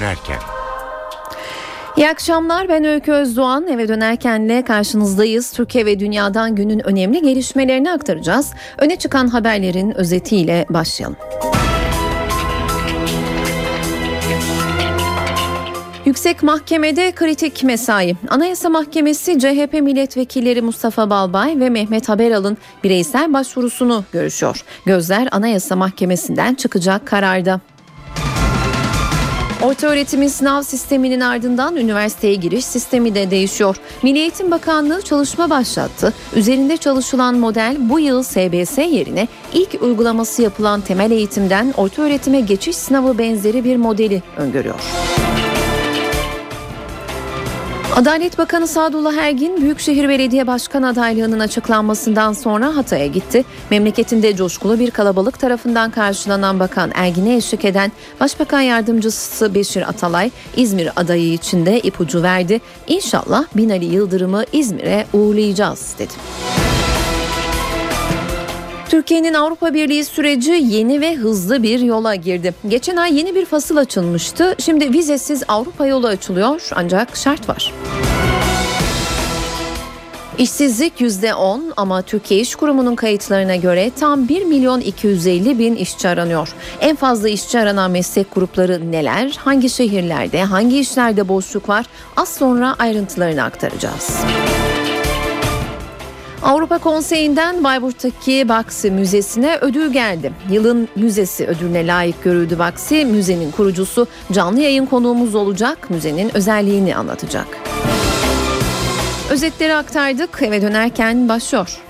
dönerken. İyi akşamlar ben Öykü Özdoğan eve dönerkenle karşınızdayız. Türkiye ve dünyadan günün önemli gelişmelerini aktaracağız. Öne çıkan haberlerin özetiyle başlayalım. Yüksek Mahkemede kritik mesai. Anayasa Mahkemesi CHP milletvekilleri Mustafa Balbay ve Mehmet Haberal'ın bireysel başvurusunu görüşüyor. Gözler Anayasa Mahkemesi'nden çıkacak kararda. Orta öğretimin sınav sisteminin ardından üniversiteye giriş sistemi de değişiyor. Milli Eğitim Bakanlığı çalışma başlattı. Üzerinde çalışılan model bu yıl SBS yerine ilk uygulaması yapılan temel eğitimden orta öğretime geçiş sınavı benzeri bir modeli öngörüyor. Adalet Bakanı Sadullah Ergin Büyükşehir Belediye Başkan adaylığının açıklanmasından sonra Hatay'a gitti. Memleketinde coşkulu bir kalabalık tarafından karşılanan Bakan Ergin'e eşlik eden Başbakan Yardımcısı Beşir Atalay İzmir adayı için de ipucu verdi. İnşallah Binali Yıldırım'ı İzmir'e uğurlayacağız dedi. Türkiye'nin Avrupa Birliği süreci yeni ve hızlı bir yola girdi. Geçen ay yeni bir fasıl açılmıştı. Şimdi vizesiz Avrupa yolu açılıyor ancak şart var. İşsizlik %10 ama Türkiye İş Kurumu'nun kayıtlarına göre tam 1 milyon 250 bin işçi aranıyor. En fazla işçi aranan meslek grupları neler, hangi şehirlerde, hangi işlerde boşluk var az sonra ayrıntılarını aktaracağız. Avrupa Konseyi'nden Bayburt'taki Baksi Müzesi'ne ödül geldi. Yılın müzesi ödülüne layık görüldü Baksi. Müzenin kurucusu canlı yayın konuğumuz olacak. Müzenin özelliğini anlatacak. Özetleri aktardık. Eve dönerken başlıyor.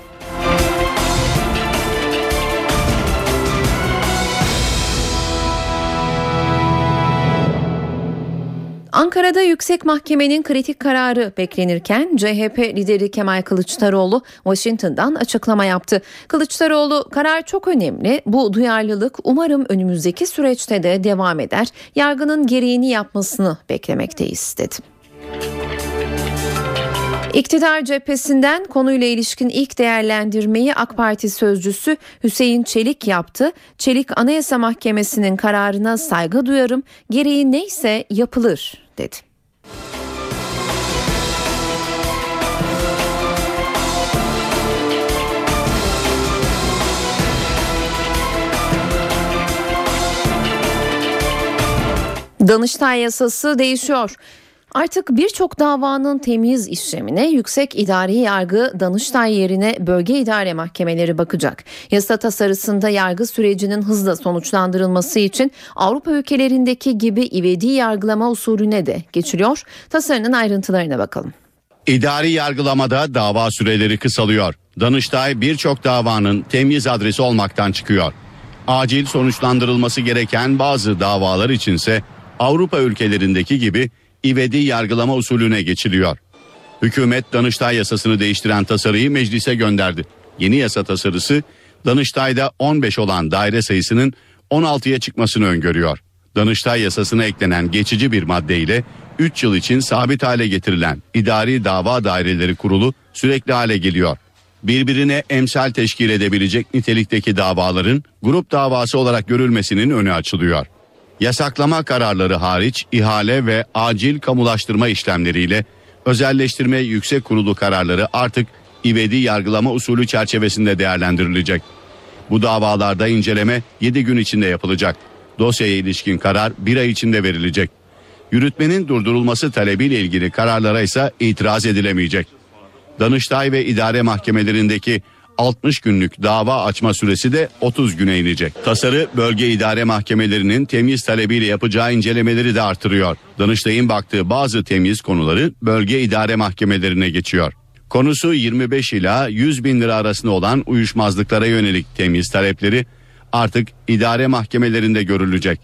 Ankara'da yüksek mahkemenin kritik kararı beklenirken CHP lideri Kemal Kılıçdaroğlu Washington'dan açıklama yaptı. Kılıçdaroğlu karar çok önemli. Bu duyarlılık umarım önümüzdeki süreçte de devam eder. Yargının gereğini yapmasını beklemekteyiz dedi. İktidar cephesinden konuyla ilişkin ilk değerlendirmeyi AK Parti sözcüsü Hüseyin Çelik yaptı. Çelik Anayasa Mahkemesi'nin kararına saygı duyarım, gereği neyse yapılır dedi. Danıştay yasası değişiyor. Artık birçok davanın temiz işlemine yüksek idari yargı Danıştay yerine bölge idare mahkemeleri bakacak. Yasa tasarısında yargı sürecinin hızla sonuçlandırılması için Avrupa ülkelerindeki gibi ivedi yargılama usulüne de geçiliyor. Tasarının ayrıntılarına bakalım. İdari yargılamada dava süreleri kısalıyor. Danıştay birçok davanın temiz adresi olmaktan çıkıyor. Acil sonuçlandırılması gereken bazı davalar içinse Avrupa ülkelerindeki gibi ivedi yargılama usulüne geçiliyor. Hükümet Danıştay yasasını değiştiren tasarıyı meclise gönderdi. Yeni yasa tasarısı Danıştay'da 15 olan daire sayısının 16'ya çıkmasını öngörüyor. Danıştay yasasına eklenen geçici bir maddeyle 3 yıl için sabit hale getirilen idari dava daireleri kurulu sürekli hale geliyor. Birbirine emsal teşkil edebilecek nitelikteki davaların grup davası olarak görülmesinin önü açılıyor yasaklama kararları hariç ihale ve acil kamulaştırma işlemleriyle özelleştirme yüksek kurulu kararları artık ivedi yargılama usulü çerçevesinde değerlendirilecek. Bu davalarda inceleme 7 gün içinde yapılacak. Dosyaya ilişkin karar 1 ay içinde verilecek. Yürütmenin durdurulması talebiyle ilgili kararlara ise itiraz edilemeyecek. Danıştay ve idare mahkemelerindeki 60 günlük dava açma süresi de 30 güne inecek. Tasarı bölge idare mahkemelerinin temiz talebiyle yapacağı incelemeleri de artırıyor. Danıştay'ın baktığı bazı temiz konuları bölge idare mahkemelerine geçiyor. Konusu 25 ila 100 bin lira arasında olan uyuşmazlıklara yönelik temiz talepleri artık idare mahkemelerinde görülecek.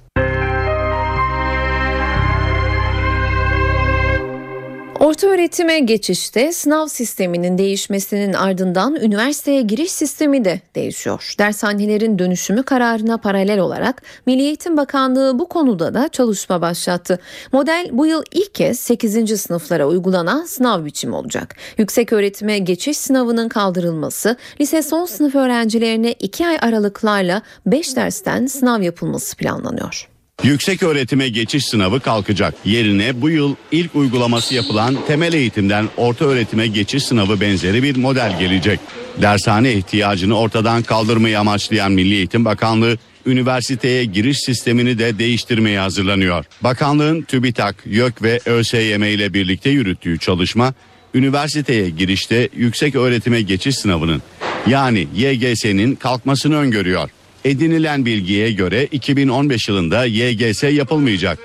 Orta öğretime geçişte sınav sisteminin değişmesinin ardından üniversiteye giriş sistemi de değişiyor. Dershanelerin dönüşümü kararına paralel olarak Milli Eğitim Bakanlığı bu konuda da çalışma başlattı. Model bu yıl ilk kez 8. sınıflara uygulanan sınav biçimi olacak. Yüksek öğretime geçiş sınavının kaldırılması, lise son sınıf öğrencilerine 2 ay aralıklarla 5 dersten sınav yapılması planlanıyor. Yüksek öğretime geçiş sınavı kalkacak. Yerine bu yıl ilk uygulaması yapılan temel eğitimden orta öğretime geçiş sınavı benzeri bir model gelecek. Dershane ihtiyacını ortadan kaldırmayı amaçlayan Milli Eğitim Bakanlığı üniversiteye giriş sistemini de değiştirmeye hazırlanıyor. Bakanlığın TÜBİTAK, YÖK ve ÖSYM ile birlikte yürüttüğü çalışma üniversiteye girişte yüksek öğretime geçiş sınavının yani YGS'nin kalkmasını öngörüyor. Edinilen bilgiye göre 2015 yılında YGS yapılmayacak.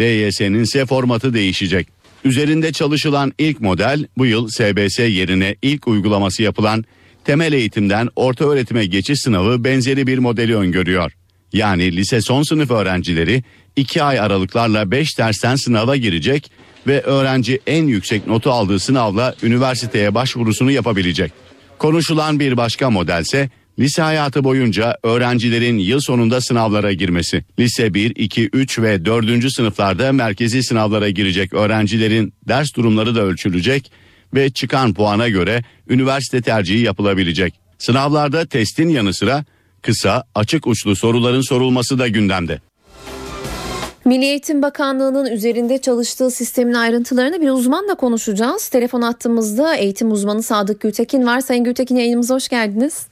LYS'nin ise formatı değişecek. Üzerinde çalışılan ilk model bu yıl SBS yerine ilk uygulaması yapılan temel eğitimden orta öğretime geçiş sınavı benzeri bir modeli öngörüyor. Yani lise son sınıf öğrencileri 2 ay aralıklarla 5 dersten sınava girecek ve öğrenci en yüksek notu aldığı sınavla üniversiteye başvurusunu yapabilecek. Konuşulan bir başka modelse lise hayatı boyunca öğrencilerin yıl sonunda sınavlara girmesi. Lise 1, 2, 3 ve 4. sınıflarda merkezi sınavlara girecek öğrencilerin ders durumları da ölçülecek ve çıkan puana göre üniversite tercihi yapılabilecek. Sınavlarda testin yanı sıra kısa, açık uçlu soruların sorulması da gündemde. Milli Eğitim Bakanlığı'nın üzerinde çalıştığı sistemin ayrıntılarını bir uzmanla konuşacağız. Telefon attığımızda eğitim uzmanı Sadık Gültekin var. Sayın Gültekin yayınımıza hoş geldiniz.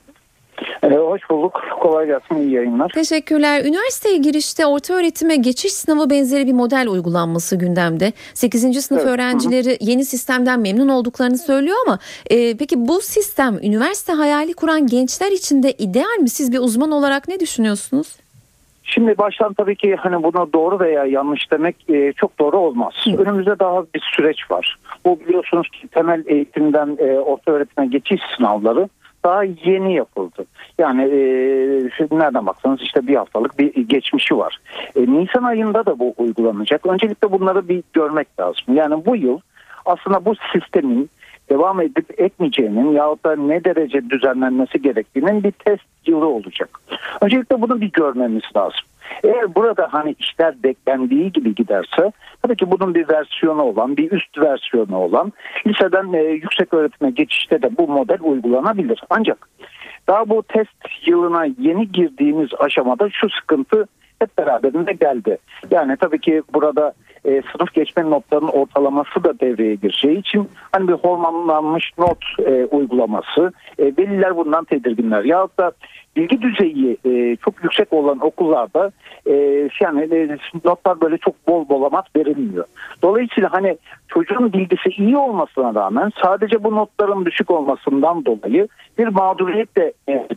Ee, hoş bulduk. Kolay gelsin. İyi yayınlar. Teşekkürler. Üniversiteye girişte orta öğretime geçiş sınavı benzeri bir model uygulanması gündemde. 8. sınıf evet. öğrencileri yeni sistemden memnun olduklarını söylüyor ama e, peki bu sistem üniversite hayali kuran gençler için de ideal mi? Siz bir uzman olarak ne düşünüyorsunuz? Şimdi baştan tabii ki hani bunu doğru veya yanlış demek e, çok doğru olmaz. Hı. Önümüzde daha bir süreç var. Bu biliyorsunuz ki temel eğitimden e, orta öğretime geçiş sınavları daha yeni yapıldı. Yani e, nereden baksanız işte bir haftalık bir geçmişi var. E, Nisan ayında da bu uygulanacak. Öncelikle bunları bir görmek lazım. Yani bu yıl aslında bu sistemin devam edip etmeyeceğinin yahut da ne derece düzenlenmesi gerektiğinin bir test yılı olacak. Öncelikle bunu bir görmemiz lazım. Eğer burada hani işler beklendiği gibi giderse tabii ki bunun bir versiyonu olan, bir üst versiyonu olan liseden e, yüksek öğretime geçişte de bu model uygulanabilir. Ancak daha bu test yılına yeni girdiğimiz aşamada şu sıkıntı hep beraberinde geldi. Yani tabii ki burada e, sınıf geçme notlarının ortalaması da devreye gireceği için hani bir hormonlanmış not e, uygulaması e, veliler bundan tedirginler. Yahut da bilgi düzeyi e, çok yüksek olan okullarda e, yani e, notlar böyle çok bol bolamat verilmiyor. Dolayısıyla hani çocuğun bilgisi iyi olmasına rağmen sadece bu notların düşük olmasından dolayı bir mağduriyet de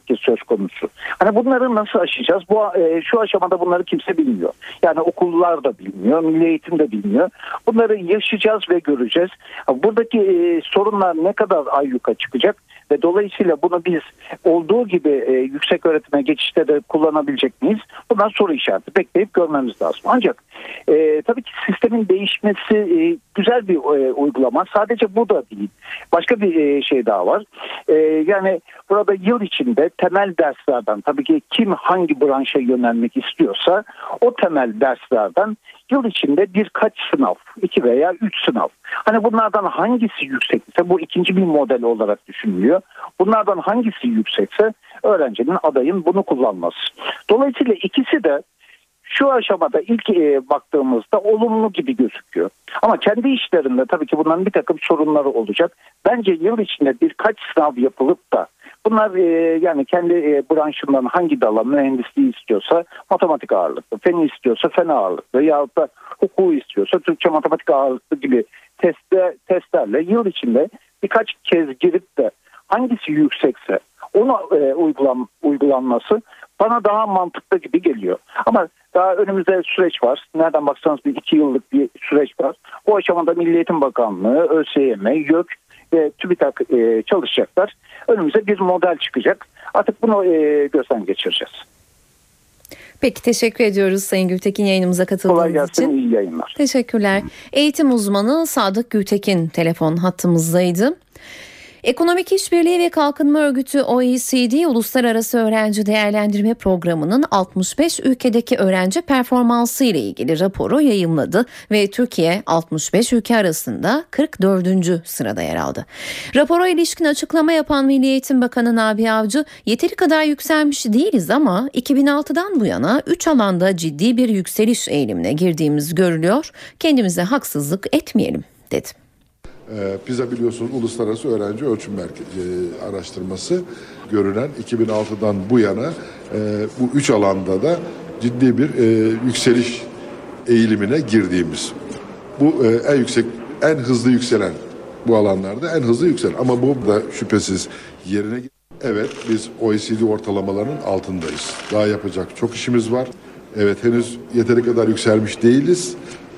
ki söz konusu. Hani bunları nasıl aşacağız? Bu e, şu aşamada bunları kimse bilmiyor. Yani okullar da bilmiyor, milli eğitim de bilmiyor. Bunları yaşayacağız ve göreceğiz. Buradaki e, sorunlar ne kadar ayyuka çıkacak? Ve dolayısıyla bunu biz olduğu gibi e, yüksek öğretime geçişte de kullanabilecek miyiz? Bunlar soru işareti. Bekleyip görmemiz lazım. Ancak e, tabii ki sistemin değişmesi e, güzel bir e, uygulama. Sadece bu da değil. Başka bir e, şey daha var. E, yani burada yıl içinde temel derslerden tabii ki kim hangi branşa yönelmek istiyorsa o temel derslerden yıl içinde birkaç sınav, iki veya üç sınav. Hani bunlardan hangisi yüksekse bu ikinci bir model olarak düşünülüyor. Bunlardan hangisi yüksekse öğrencinin adayın bunu kullanması. Dolayısıyla ikisi de şu aşamada ilk e, baktığımızda olumlu gibi gözüküyor. Ama kendi işlerinde tabii ki bunların bir takım sorunları olacak. Bence yıl içinde birkaç sınav yapılıp da Bunlar e, yani kendi e, branşından hangi dala mühendisliği istiyorsa matematik ağırlıklı, fen istiyorsa fen ağırlıklı yahut da hukuku istiyorsa Türkçe matematik ağırlıklı gibi testte, testlerle yıl içinde birkaç kez girip de hangisi yüksekse onu e, uygulan, uygulanması bana daha mantıklı gibi geliyor. Ama daha önümüzde süreç var. Nereden baksanız bir iki yıllık bir süreç var. Bu aşamada Milli Eğitim Bakanlığı, ÖSYM, YÖK ve TÜBİTAK e, çalışacaklar. Önümüze bir model çıkacak. Artık bunu e, gözden geçireceğiz. Peki teşekkür ediyoruz Sayın Gültekin yayınımıza katıldığınız Kolay gelsin, için. iyi yayınlar. Teşekkürler. Eğitim uzmanı Sadık Gültekin telefon hattımızdaydı. Ekonomik İşbirliği ve Kalkınma Örgütü OECD Uluslararası Öğrenci Değerlendirme Programı'nın 65 ülkedeki öğrenci performansı ile ilgili raporu yayımladı ve Türkiye 65 ülke arasında 44. sırada yer aldı. Rapora ilişkin açıklama yapan Milli Eğitim Bakanı Nabi Avcı yeteri kadar yükselmiş değiliz ama 2006'dan bu yana 3 alanda ciddi bir yükseliş eğilimine girdiğimiz görülüyor. Kendimize haksızlık etmeyelim dedi. Ee, PISA biliyorsunuz Uluslararası Öğrenci Ölçüm Merkezi e, araştırması görünen 2006'dan bu yana e, bu üç alanda da ciddi bir e, yükseliş eğilimine girdiğimiz. Bu e, en yüksek, en hızlı yükselen bu alanlarda en hızlı yükselen ama bu da şüphesiz yerine Evet biz OECD ortalamalarının altındayız. Daha yapacak çok işimiz var. Evet henüz yeteri kadar yükselmiş değiliz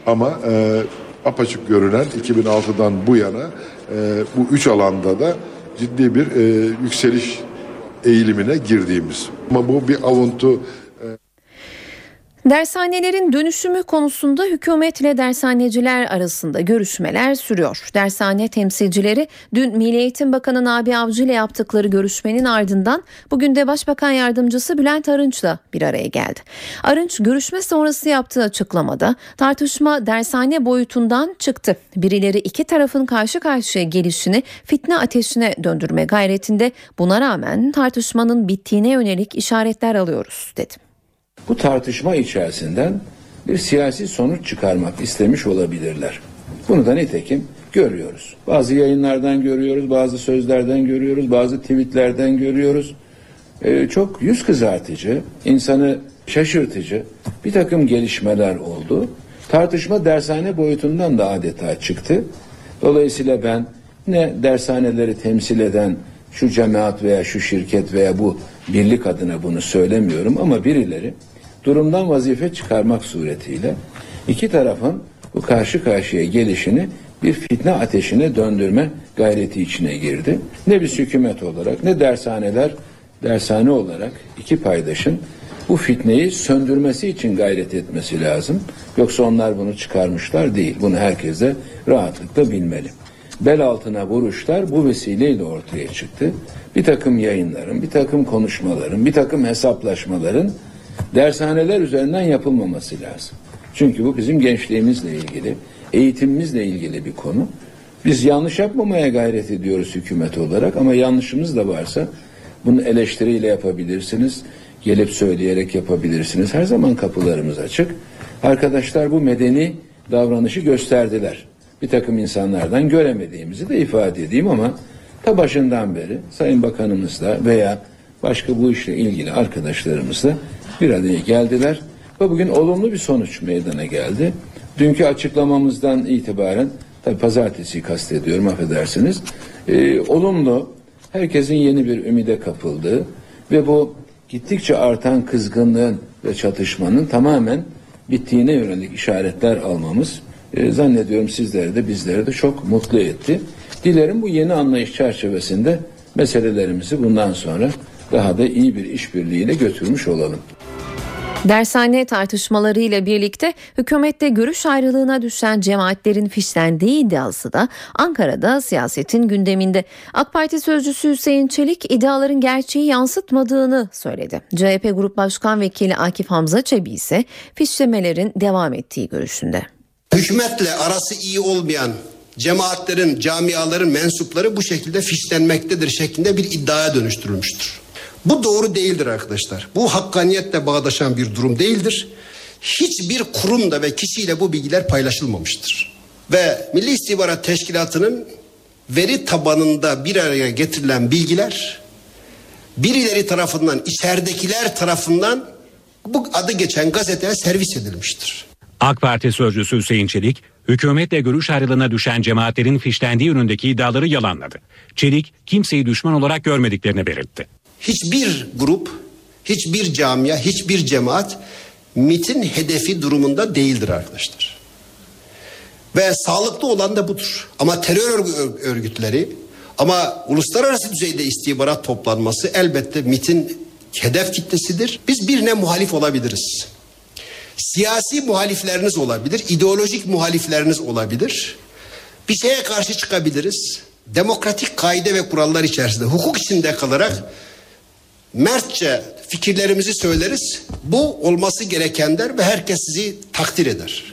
ama e, apaçık görünen 2006'dan bu yana e, bu üç alanda da ciddi bir e, yükseliş eğilimine girdiğimiz. Ama bu bir avuntu Dershanelerin dönüşümü konusunda hükümetle dershaneciler arasında görüşmeler sürüyor. Dershane temsilcileri dün Milli Eğitim Bakanı Nabi Avcı ile yaptıkları görüşmenin ardından bugün de Başbakan Yardımcısı Bülent Arınç'la bir araya geldi. Arınç görüşme sonrası yaptığı açıklamada tartışma dershane boyutundan çıktı. Birileri iki tarafın karşı karşıya gelişini fitne ateşine döndürme gayretinde buna rağmen tartışmanın bittiğine yönelik işaretler alıyoruz dedi. Bu tartışma içerisinden bir siyasi sonuç çıkarmak istemiş olabilirler. Bunu da nitekim görüyoruz. Bazı yayınlardan görüyoruz, bazı sözlerden görüyoruz, bazı tweetlerden görüyoruz. Ee, çok yüz kızartıcı, insanı şaşırtıcı bir takım gelişmeler oldu. Tartışma dershane boyutundan da adeta çıktı. Dolayısıyla ben ne dershaneleri temsil eden şu cemaat veya şu şirket veya bu birlik adına bunu söylemiyorum ama birileri durumdan vazife çıkarmak suretiyle iki tarafın bu karşı karşıya gelişini bir fitne ateşine döndürme gayreti içine girdi. Ne biz hükümet olarak ne dershaneler dershane olarak iki paydaşın bu fitneyi söndürmesi için gayret etmesi lazım. Yoksa onlar bunu çıkarmışlar değil. Bunu herkes de rahatlıkla bilmeli. Bel altına vuruşlar bu vesileyle ortaya çıktı. Bir takım yayınların, bir takım konuşmaların, bir takım hesaplaşmaların dershaneler üzerinden yapılmaması lazım. Çünkü bu bizim gençliğimizle ilgili, eğitimimizle ilgili bir konu. Biz yanlış yapmamaya gayret ediyoruz hükümet olarak ama yanlışımız da varsa bunu eleştiriyle yapabilirsiniz, gelip söyleyerek yapabilirsiniz. Her zaman kapılarımız açık. Arkadaşlar bu medeni davranışı gösterdiler. Bir takım insanlardan göremediğimizi de ifade edeyim ama ta başından beri Sayın Bakanımızla veya başka bu işle ilgili arkadaşlarımızla bir araya geldiler ve bugün olumlu bir sonuç meydana geldi. Dünkü açıklamamızdan itibaren tabi pazartesi kastediyorum affedersiniz. E, olumlu herkesin yeni bir ümide kapıldığı ve bu gittikçe artan kızgınlığın ve çatışmanın tamamen bittiğine yönelik işaretler almamız e, zannediyorum sizleri de bizleri de çok mutlu etti. Dilerim bu yeni anlayış çerçevesinde meselelerimizi bundan sonra daha da iyi bir işbirliğiyle götürmüş olalım. Dershane tartışmalarıyla birlikte hükümette görüş ayrılığına düşen cemaatlerin fişlendiği iddiası da Ankara'da siyasetin gündeminde. AK Parti sözcüsü Hüseyin Çelik iddiaların gerçeği yansıtmadığını söyledi. CHP Grup Başkan Vekili Akif Hamza Çebi ise fişlemelerin devam ettiği görüşünde. Hükümetle arası iyi olmayan cemaatlerin, camiaların mensupları bu şekilde fişlenmektedir şeklinde bir iddiaya dönüştürülmüştür. Bu doğru değildir arkadaşlar. Bu hakkaniyetle bağdaşan bir durum değildir. Hiçbir kurumda ve kişiyle bu bilgiler paylaşılmamıştır. Ve Milli İstihbarat Teşkilatı'nın veri tabanında bir araya getirilen bilgiler birileri tarafından, içeridekiler tarafından bu adı geçen gazeteye servis edilmiştir. AK Parti sözcüsü Hüseyin Çelik, hükümetle görüş ayrılığına düşen cemaatlerin fişlendiği yönündeki iddiaları yalanladı. Çelik, kimseyi düşman olarak görmediklerini belirtti hiçbir grup, hiçbir camia, hiçbir cemaat MIT'in hedefi durumunda değildir arkadaşlar. Ve sağlıklı olan da budur. Ama terör örgütleri ama uluslararası düzeyde istihbarat toplanması elbette MIT'in hedef kitlesidir. Biz birine muhalif olabiliriz. Siyasi muhalifleriniz olabilir, ideolojik muhalifleriniz olabilir. Bir şeye karşı çıkabiliriz. demokratik kaide ve kurallar içerisinde hukuk içinde kalarak mertçe fikirlerimizi söyleriz. Bu olması gerekenler ve herkes sizi takdir eder.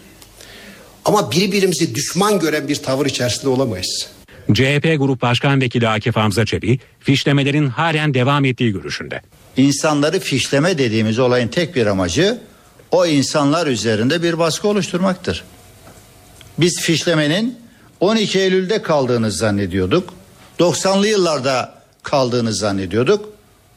Ama birbirimizi düşman gören bir tavır içerisinde olamayız. CHP Grup Başkan Vekili Akif Hamza Çebi, fişlemelerin halen devam ettiği görüşünde. İnsanları fişleme dediğimiz olayın tek bir amacı o insanlar üzerinde bir baskı oluşturmaktır. Biz fişlemenin 12 Eylül'de kaldığını zannediyorduk. 90'lı yıllarda kaldığını zannediyorduk.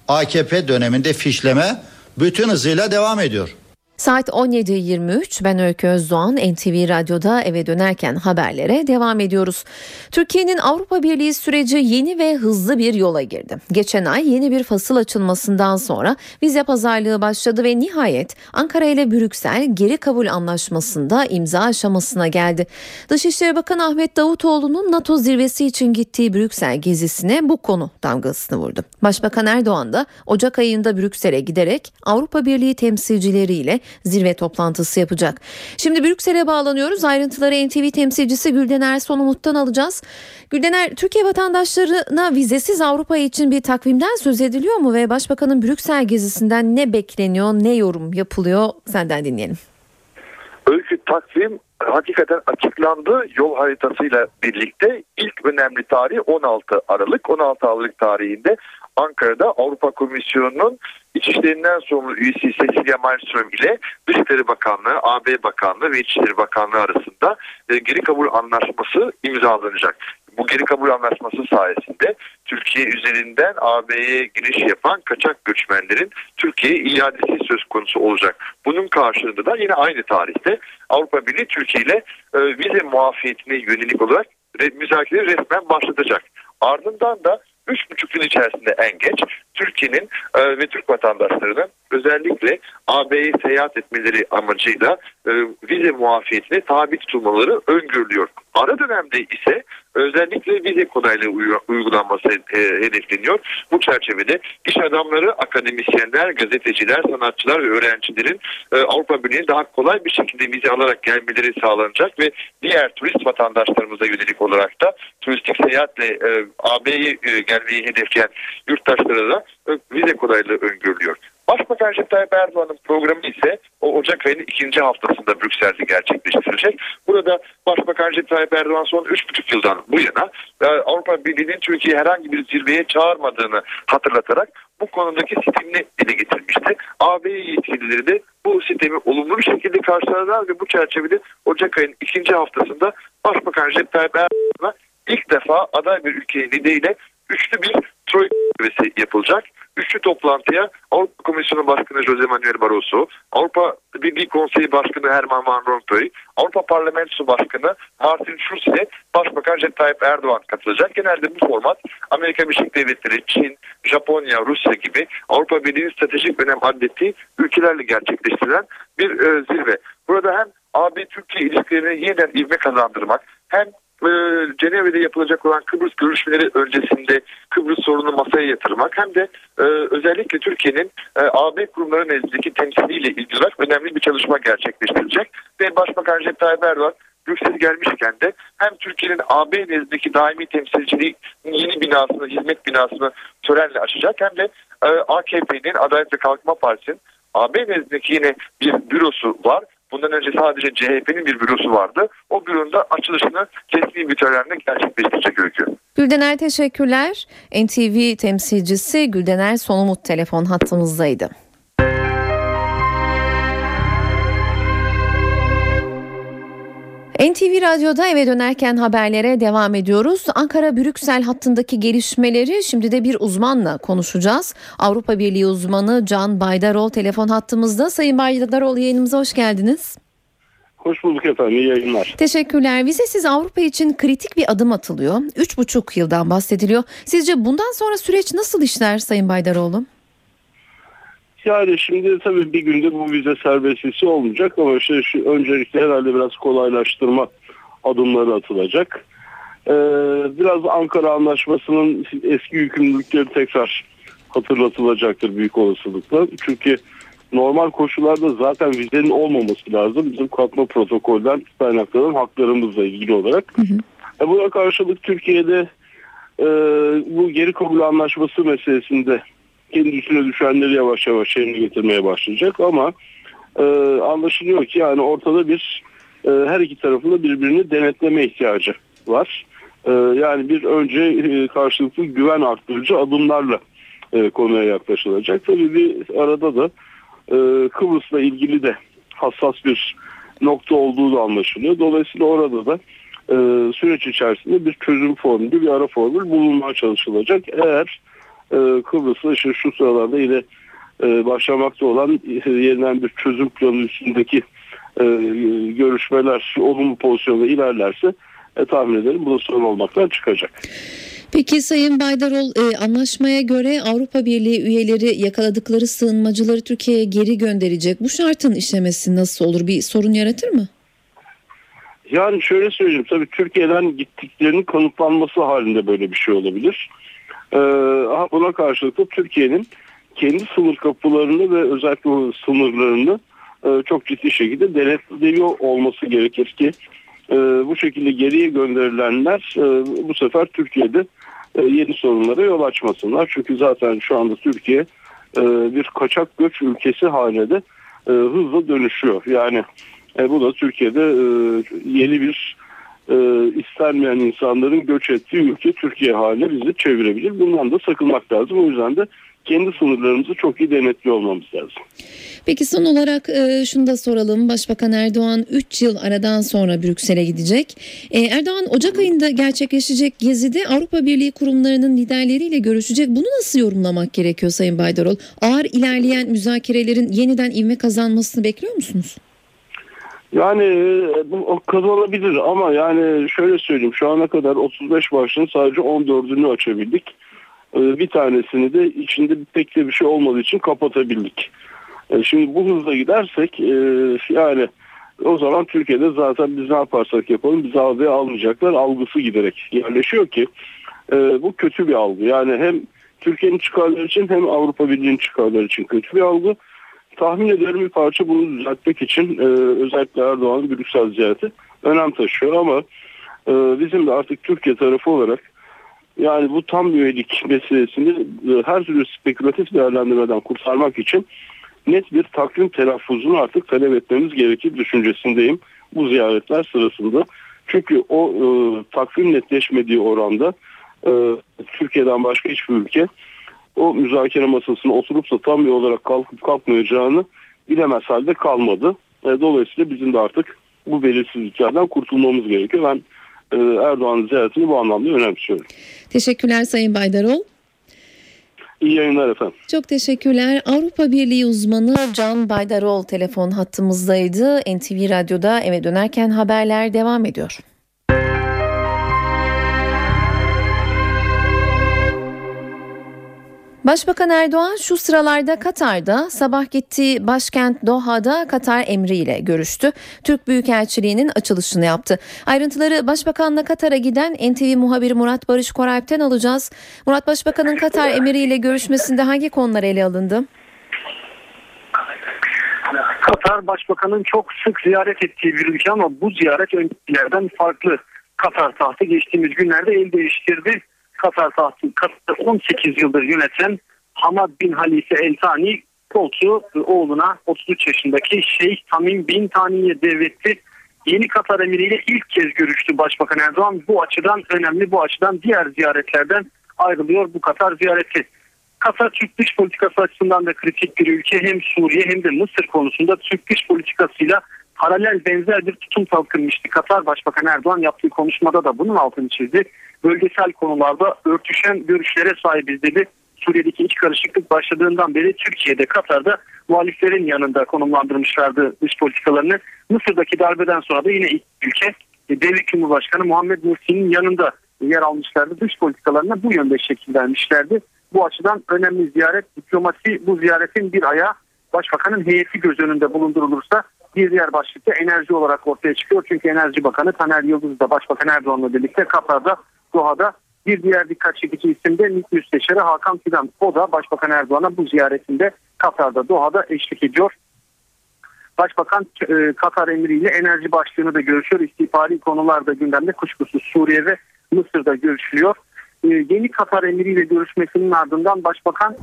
AKP döneminde fişleme bütün hızıyla devam ediyor. Saat 17.23 ben Öykü Özdoğan NTV Radyo'da eve dönerken haberlere devam ediyoruz. Türkiye'nin Avrupa Birliği süreci yeni ve hızlı bir yola girdi. Geçen ay yeni bir fasıl açılmasından sonra vize pazarlığı başladı ve nihayet Ankara ile Brüksel geri kabul anlaşmasında imza aşamasına geldi. Dışişleri Bakanı Ahmet Davutoğlu'nun NATO zirvesi için gittiği Brüksel gezisine bu konu damgasını vurdu. Başbakan Erdoğan da Ocak ayında Brüksel'e giderek Avrupa Birliği temsilcileriyle zirve toplantısı yapacak. Şimdi Brüksel'e bağlanıyoruz. Ayrıntıları NTV temsilcisi Gülden Erson Umut'tan alacağız. Güldener, Türkiye vatandaşlarına vizesiz Avrupa için bir takvimden söz ediliyor mu ve Başbakanın Brüksel gezisinden ne bekleniyor, ne yorum yapılıyor? Senden dinleyelim. Öykü takvim hakikaten açıklandı yol haritasıyla birlikte ilk önemli tarih 16 Aralık 16 Aralık tarihinde Ankara'da Avrupa Komisyonu'nun İçişlerinden sorumlu üyesi Cecilia Malmström ile Dışişleri Bakanlığı, AB Bakanlığı ve İçişleri Bakanlığı arasında e, geri kabul anlaşması imzalanacak. Bu geri kabul anlaşması sayesinde Türkiye üzerinden AB'ye giriş yapan kaçak göçmenlerin Türkiye'ye iadesi söz konusu olacak. Bunun karşılığında da yine aynı tarihte Avrupa Birliği Türkiye ile e, vize muafiyetine yönelik olarak müzakere resmen başlatacak. Ardından da üç buçuk yıl içerisinde en geç Türkiye'nin e, ve Türk vatandaşlarının özellikle AB'ye seyahat etmeleri amacıyla e, vize muafiyetine tabi tutulmaları öngörülüyor. Ara dönemde ise özellikle vize konayla uygulanması e, hedefleniyor. Bu çerçevede iş adamları, akademisyenler, gazeteciler, sanatçılar ve öğrencilerin Avrupa Birliği'ne daha kolay bir şekilde vize alarak gelmeleri sağlanacak ve diğer turist vatandaşlarımıza yönelik olarak da turistik seyahatle AB'ye gelmeyi hedefleyen yurttaşlara da vize kolaylığı öngörülüyor. Başbakan Recep Tayyip Erdoğan'ın programı ise o Ocak ayının ikinci haftasında Brüksel'de gerçekleştirilecek. Burada Başbakan Recep Tayyip Erdoğan son 3,5 yıldan bu yana e, Avrupa Birliği'nin Türkiye'yi herhangi bir zirveye çağırmadığını hatırlatarak bu konudaki sistemini dile getirmişti. AB yetkilileri de bu sistemi olumlu bir şekilde karşıladılar ve bu çerçevede Ocak ayının ikinci haftasında Başbakan Recep Tayyip Erdoğan'a ilk defa aday bir ülkenin lideyle üçlü bir troika yapılacak. Üçlü toplantıya Avrupa Komisyonu Başkanı Jose Manuel Barroso, Avrupa Birliği Konseyi Başkanı Herman Van Rompuy, Avrupa Parlamentosu Başkanı Martin Schulz ile Başbakan Recep Tayyip Erdoğan katılacak. Genelde bu format Amerika Birleşik Devletleri, Çin, Japonya, Rusya gibi Avrupa Birliği'nin stratejik önem adettiği ülkelerle gerçekleştirilen bir e, zirve. Burada hem AB-Türkiye ilişkilerini yeniden ivme kazandırmak hem e, Cenevre'de yapılacak olan Kıbrıs görüşmeleri öncesinde Kıbrıs sorunu masaya yatırmak hem de e, özellikle Türkiye'nin e, AB kurumları nezdindeki temsiliyle ilgili olarak önemli bir çalışma gerçekleştirecek. Ve Başbakan Recep Tayyip Erdoğan Brüksel'e gelmişken de hem Türkiye'nin AB nezdindeki daimi temsilciliği yeni binasını, hizmet binasını törenle açacak hem de e, AKP'nin Adalet ve Kalkınma Partisi'nin AB nezdindeki yine bir bürosu var Bundan önce sadece CHP'nin bir bürosu vardı. O büronun açılışını resmi bir törenle gerçekleştirecek öykü. Güldener teşekkürler. NTV temsilcisi Güldener Sonumut telefon hattımızdaydı. NTV Radyo'da eve dönerken haberlere devam ediyoruz. Ankara-Brüksel hattındaki gelişmeleri şimdi de bir uzmanla konuşacağız. Avrupa Birliği uzmanı Can Baydarol telefon hattımızda. Sayın Baydarol yayınımıza hoş geldiniz. Hoş bulduk efendim. İyi yayınlar. Teşekkürler. Vizesiz Avrupa için kritik bir adım atılıyor. Üç buçuk yıldan bahsediliyor. Sizce bundan sonra süreç nasıl işler Sayın Baydaroğlu? Yani şimdi tabii bir günde bu vize serbestisi olmayacak ama işte şu öncelikle herhalde biraz kolaylaştırma adımları atılacak. Ee, biraz Ankara Anlaşması'nın eski yükümlülükleri tekrar hatırlatılacaktır büyük olasılıkla. Çünkü normal koşullarda zaten vizenin olmaması lazım. Bizim katma protokolden kaynaklanan haklarımızla ilgili olarak. Hı hı. E buna karşılık Türkiye'de e, bu geri kabul anlaşması meselesinde kendisine düşenleri yavaş yavaş yerine getirmeye başlayacak ama e, anlaşılıyor ki yani ortada bir e, her iki tarafında birbirini denetleme ihtiyacı var. E, yani bir önce e, karşılıklı güven arttırıcı adımlarla e, konuya yaklaşılacak. Tabii bir arada da e, Kıbrıs'la ilgili de hassas bir nokta olduğu da anlaşılıyor. Dolayısıyla orada da e, süreç içerisinde bir çözüm formülü, bir ara formül bulunmaya çalışılacak. Eğer e, Kıbrıs'ta işte şu sıralarda yine e, başlamakta olan e, yeniden bir çözüm planı üstündeki e, görüşmeler olumlu pozisyonda ilerlerse e, tahmin ederim bu da sorun olmaktan çıkacak. Peki Sayın Baydarol e, anlaşmaya göre Avrupa Birliği üyeleri yakaladıkları sığınmacıları Türkiye'ye geri gönderecek. Bu şartın işlemesi nasıl olur? Bir sorun yaratır mı? Yani şöyle söyleyeyim tabii Türkiye'den gittiklerinin kanıtlanması halinde böyle bir şey olabilir. Ee, buna karşılık da Türkiye'nin kendi sınır kapılarını ve özellikle o sınırlarını e, çok ciddi şekilde denetliyor olması gerekir ki e, bu şekilde geriye gönderilenler e, bu sefer Türkiye'de yeni sorunlara yol açmasınlar. Çünkü zaten şu anda Türkiye bir kaçak göç ülkesi haline de hızla dönüşüyor. Yani bu da Türkiye'de yeni bir e, istenmeyen insanların göç ettiği ülke Türkiye haline bizi çevirebilir. Bundan da sakınmak lazım. O yüzden de kendi sınırlarımızı çok iyi denetliyor olmamız lazım. Peki son olarak e, şunu da soralım. Başbakan Erdoğan 3 yıl aradan sonra Brüksel'e gidecek. E, Erdoğan Ocak ayında gerçekleşecek gezide Avrupa Birliği kurumlarının liderleriyle görüşecek. Bunu nasıl yorumlamak gerekiyor Sayın Baydarol? Ağır ilerleyen müzakerelerin yeniden ivme kazanmasını bekliyor musunuz? Yani e, bu kazanabilir ama yani şöyle söyleyeyim şu ana kadar 35 başlığın sadece 14'ünü açabildik. E, bir tanesini de içinde pek de bir şey olmadığı için kapatabildik. E, şimdi bu hızla gidersek yani o zaman Türkiye'de zaten biz ne yaparsak yapalım bizi algıya almayacaklar algısı giderek yerleşiyor ki bu kötü bir algı. Yani hem Türkiye'nin çıkarları için hem Avrupa Birliği'nin çıkarları için kötü bir algı tahmin ederim bir parça bunu düzeltmek için e, özellikle Erdoğan'ın Brüksel ziyareti önem taşıyor ama e, bizim de artık Türkiye tarafı olarak yani bu tam üyelik meselesini e, her türlü spekülatif değerlendirmeden kurtarmak için net bir takvim telaffuzunu artık talep etmemiz gerekir düşüncesindeyim bu ziyaretler sırasında. Çünkü o e, takvim netleşmediği oranda e, Türkiye'den başka hiçbir ülke o müzakere masasına oturup da tam bir olarak kalkıp kalkmayacağını bilemez halde kalmadı. E, dolayısıyla bizim de artık bu belirsizliklerden kurtulmamız gerekiyor. Ben e, Erdoğan'ın ziyaretini bu anlamda önemsiyorum. Teşekkürler Sayın Baydarol. İyi yayınlar efendim. Çok teşekkürler. Avrupa Birliği uzmanı Can Baydarol telefon hattımızdaydı. NTV Radyo'da eve dönerken haberler devam ediyor. Başbakan Erdoğan şu sıralarda Katar'da sabah gittiği başkent Doha'da Katar emriyle görüştü. Türk Büyükelçiliği'nin açılışını yaptı. Ayrıntıları Başbakan'la Katar'a giden NTV muhabiri Murat Barış Koralp'ten alacağız. Murat Başbakan'ın Katar emiriyle görüşmesinde hangi konular ele alındı? Katar Başbakan'ın çok sık ziyaret ettiği bir ülke ama bu ziyaret öncekilerden farklı. Katar tahtı geçtiğimiz günlerde el değiştirdi. Katar tahtını Katar 18 yıldır yöneten Hamad bin Halife El Tani koltuğu oğluna 33 yaşındaki Şeyh Tamim bin Tani'ye devretti. Yeni Katar emiriyle ilk kez görüştü Başbakan Erdoğan. Bu açıdan önemli, bu açıdan diğer ziyaretlerden ayrılıyor bu Katar ziyareti. Katar Türk dış politikası açısından da kritik bir ülke. Hem Suriye hem de Mısır konusunda Türk dış politikasıyla paralel benzer bir tutum kalkınmıştı. Katar Başbakan Erdoğan yaptığı konuşmada da bunun altını çizdi. Bölgesel konularda örtüşen görüşlere sahibiz dedi. Suriye'deki iç karışıklık başladığından beri Türkiye'de Katar'da muhaliflerin yanında konumlandırmışlardı dış politikalarını. Mısır'daki darbeden sonra da yine ilk ülke e, devlet cumhurbaşkanı Muhammed Mursi'nin yanında yer almışlardı. Dış politikalarına bu yönde şekillenmişlerdi. Bu açıdan önemli ziyaret diplomasi bu ziyaretin bir ayağı başbakanın heyeti göz önünde bulundurulursa bir diğer başlıkta enerji olarak ortaya çıkıyor. Çünkü Enerji Bakanı Taner Yıldız da Başbakan Erdoğan'la birlikte Katar'da Doha'da bir diğer dikkat çekici isim de MİT Müsteşarı Hakan Fidan. O da Başbakan Erdoğan'a bu ziyaretinde Katar'da Doha'da eşlik ediyor. Başbakan e, Katar emriyle enerji başlığını da görüşüyor. İstihbari konularda gündemde kuşkusuz Suriye ve Mısır'da görüşülüyor. e, yeni Katar emiriyle görüşmesinin ardından Başbakan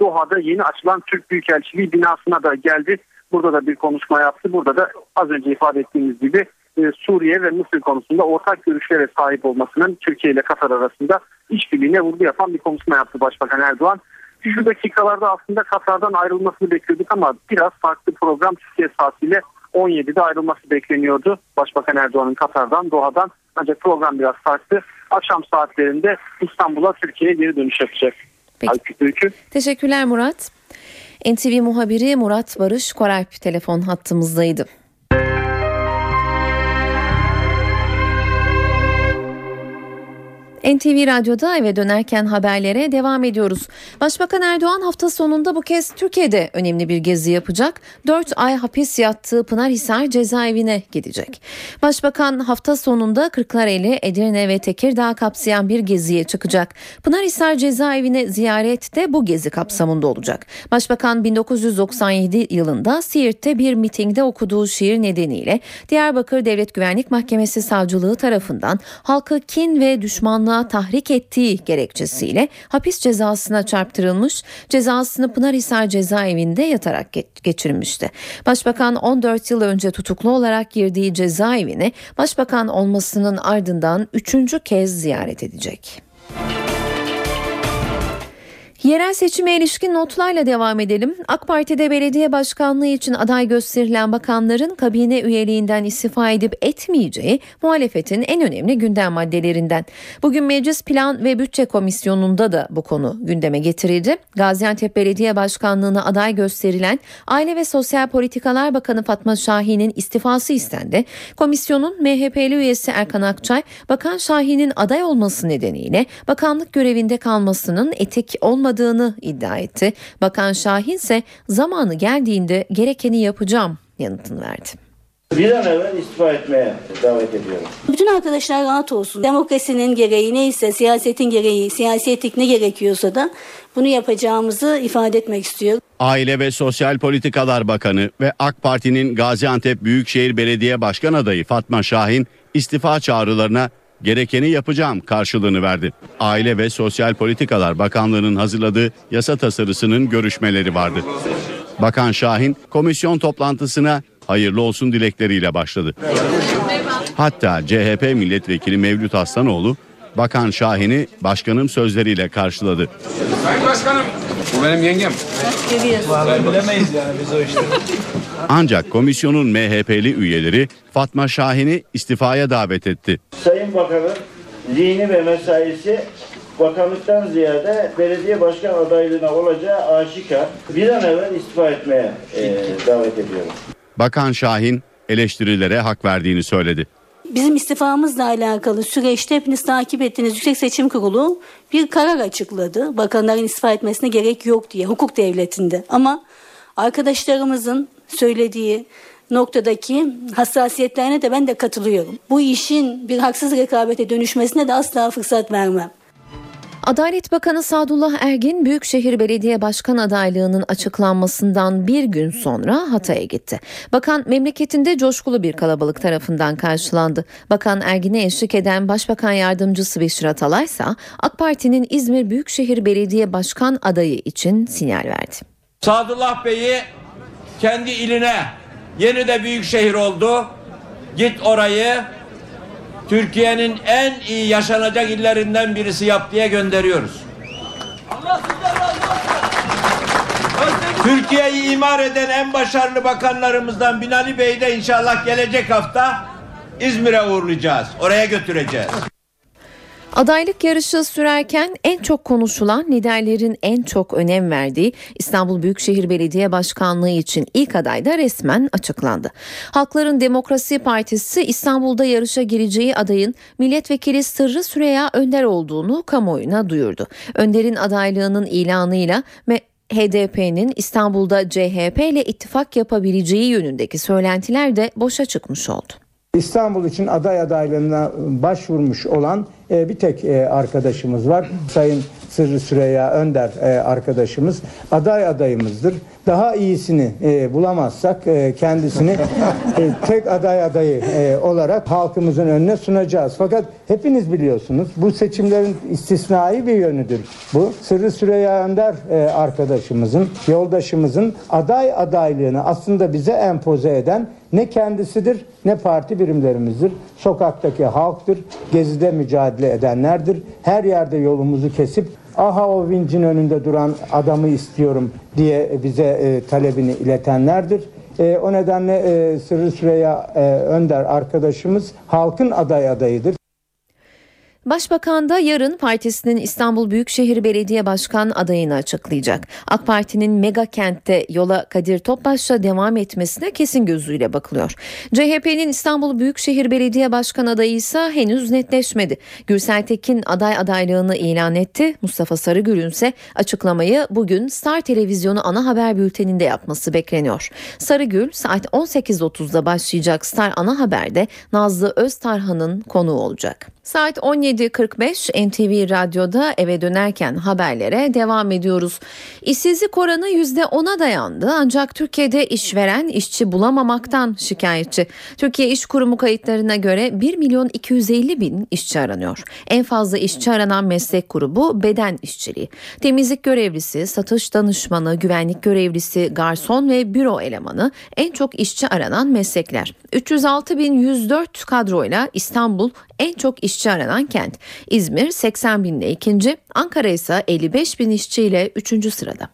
Doha'da yeni açılan Türk Büyükelçiliği binasına da geldi. Burada da bir konuşma yaptı. Burada da az önce ifade ettiğimiz gibi e, Suriye ve Mısır konusunda ortak görüşlere sahip olmasının Türkiye ile Katar arasında işbirliğine vurgu yapan bir konuşma yaptı Başbakan Erdoğan. Şu dakikalarda aslında Katar'dan ayrılmasını bekliyorduk ama biraz farklı program Türkiye saatiyle 17'de ayrılması bekleniyordu. Başbakan Erdoğan'ın Katar'dan, Doha'dan ancak program biraz farklı. Akşam saatlerinde İstanbul'a Türkiye'ye geri dönüş yapacak. Peki. Teşekkürler Murat. NTV muhabiri Murat Barış Koralp telefon hattımızdaydı. NTV Radyo'da eve dönerken haberlere devam ediyoruz. Başbakan Erdoğan hafta sonunda bu kez Türkiye'de önemli bir gezi yapacak. 4 ay hapis yattığı Pınarhisar cezaevine gidecek. Başbakan hafta sonunda Kırklareli, Edirne ve Tekirdağ kapsayan bir geziye çıkacak. Pınarhisar cezaevine ziyaret de bu gezi kapsamında olacak. Başbakan 1997 yılında Siirt'te bir mitingde okuduğu şiir nedeniyle Diyarbakır Devlet Güvenlik Mahkemesi savcılığı tarafından halkı kin ve düşmanlığa tahrik ettiği gerekçesiyle hapis cezasına çarptırılmış, cezasını Pınarhisar cezaevinde yatarak geçirmişti. Başbakan 14 yıl önce tutuklu olarak girdiği cezaevini başbakan olmasının ardından üçüncü kez ziyaret edecek. Yerel seçime ilişkin notlarla devam edelim. AK Parti'de belediye başkanlığı için aday gösterilen bakanların kabine üyeliğinden istifa edip etmeyeceği muhalefetin en önemli gündem maddelerinden. Bugün Meclis Plan ve Bütçe Komisyonu'nda da bu konu gündeme getirildi. Gaziantep Belediye Başkanlığı'na aday gösterilen Aile ve Sosyal Politikalar Bakanı Fatma Şahin'in istifası istendi. Komisyonun MHP'li üyesi Erkan Akçay, Bakan Şahin'in aday olması nedeniyle bakanlık görevinde kalmasının etik olmadığı olmadığını iddia etti. Bakan Şahin ise zamanı geldiğinde gerekeni yapacağım yanıtını verdi. Bir an evvel istifa etmeye davet ediyorum. Bütün arkadaşlar rahat olsun. Demokrasinin gereği neyse, siyasetin gereği, siyasi etik ne gerekiyorsa da bunu yapacağımızı ifade etmek istiyorum. Aile ve Sosyal Politikalar Bakanı ve AK Parti'nin Gaziantep Büyükşehir Belediye Başkan adayı Fatma Şahin istifa çağrılarına gerekeni yapacağım karşılığını verdi. Aile ve Sosyal Politikalar Bakanlığı'nın hazırladığı yasa tasarısının görüşmeleri vardı. Bakan Şahin komisyon toplantısına hayırlı olsun dilekleriyle başladı. Hatta CHP milletvekili Mevlüt Aslanoğlu Bakan Şahin'i başkanım sözleriyle karşıladı. Sayın Başkanım bu benim yengem. Vallahi bilemeyiz yani biz o işte. Ancak komisyonun MHP'li üyeleri Fatma Şahin'i istifaya davet etti. Sayın Bakan'ın zihni ve mesaisi bakanlıktan ziyade belediye başkan adaylığına olacağı aşikar. Bir an evvel istifa etmeye e, davet ediyorum. Bakan Şahin eleştirilere hak verdiğini söyledi. Bizim istifamızla alakalı süreçte hepiniz takip ettiğiniz Yüksek Seçim Kurulu bir karar açıkladı. Bakanların istifa etmesine gerek yok diye hukuk devletinde. Ama arkadaşlarımızın söylediği noktadaki hassasiyetlerine de ben de katılıyorum. Bu işin bir haksız rekabete dönüşmesine de asla fırsat vermem. Adalet Bakanı Sadullah Ergin Büyükşehir Belediye Başkan adaylığının açıklanmasından bir gün sonra Hatay'a gitti. Bakan memleketinde coşkulu bir kalabalık tarafından karşılandı. Bakan Ergin'e eşlik eden Başbakan Yardımcısı Beşir Atalay ise AK Parti'nin İzmir Büyükşehir Belediye Başkan adayı için sinyal verdi. Sadullah Bey'i kendi iline yeni de büyük şehir oldu. Git orayı Türkiye'nin en iyi yaşanacak illerinden birisi yap diye gönderiyoruz. Türkiye'yi imar eden en başarılı bakanlarımızdan Binali Bey'i de inşallah gelecek hafta İzmir'e uğurlayacağız. Oraya götüreceğiz. Adaylık yarışı sürerken en çok konuşulan liderlerin en çok önem verdiği İstanbul Büyükşehir Belediye Başkanlığı için ilk aday da resmen açıklandı. Halkların Demokrasi Partisi İstanbul'da yarışa gireceği adayın milletvekili Sırrı Süreya Önder olduğunu kamuoyuna duyurdu. Önder'in adaylığının ilanıyla HDP'nin İstanbul'da CHP ile ittifak yapabileceği yönündeki söylentiler de boşa çıkmış oldu. İstanbul için aday adaylığına başvurmuş olan e, bir tek e, arkadaşımız var. Sayın Sırrı Süreyya Önder e, arkadaşımız aday adayımızdır. Daha iyisini e, bulamazsak e, kendisini e, tek aday adayı e, olarak halkımızın önüne sunacağız. Fakat hepiniz biliyorsunuz bu seçimlerin istisnai bir yönüdür. Bu Sırrı Süreyya Önder e, arkadaşımızın, yoldaşımızın aday adaylığını aslında bize empoze eden ne kendisidir ne parti birimlerimizdir. Sokaktaki halktır, gezide mücadele edenlerdir. Her yerde yolumuzu kesip aha o vincin önünde duran adamı istiyorum diye bize e, talebini iletenlerdir. E, o nedenle e, Sırrı Süreyya e, Önder arkadaşımız halkın aday adayıdır. Başbakan da yarın partisinin İstanbul Büyükşehir Belediye Başkan adayını açıklayacak. AK Parti'nin mega kentte yola Kadir Topbaş'la devam etmesine kesin gözüyle bakılıyor. CHP'nin İstanbul Büyükşehir Belediye Başkan adayı ise henüz netleşmedi. Gürsel Tekin aday adaylığını ilan etti. Mustafa Sarıgül'ün ise açıklamayı bugün Star Televizyonu ana haber bülteninde yapması bekleniyor. Sarıgül saat 18.30'da başlayacak Star ana haberde Nazlı Öztarhan'ın konuğu olacak. Saat 17.45 NTV Radyo'da eve dönerken haberlere devam ediyoruz. İşsizlik oranı %10'a dayandı ancak Türkiye'de işveren işçi bulamamaktan şikayetçi. Türkiye İş Kurumu kayıtlarına göre 1 milyon 250 bin işçi aranıyor. En fazla işçi aranan meslek grubu beden işçiliği. Temizlik görevlisi, satış danışmanı, güvenlik görevlisi, garson ve büro elemanı en çok işçi aranan meslekler. 306.104 kadroyla İstanbul en çok işçi aranan kent. İzmir 80 binle ikinci, Ankara ise 55 bin işçiyle üçüncü sırada.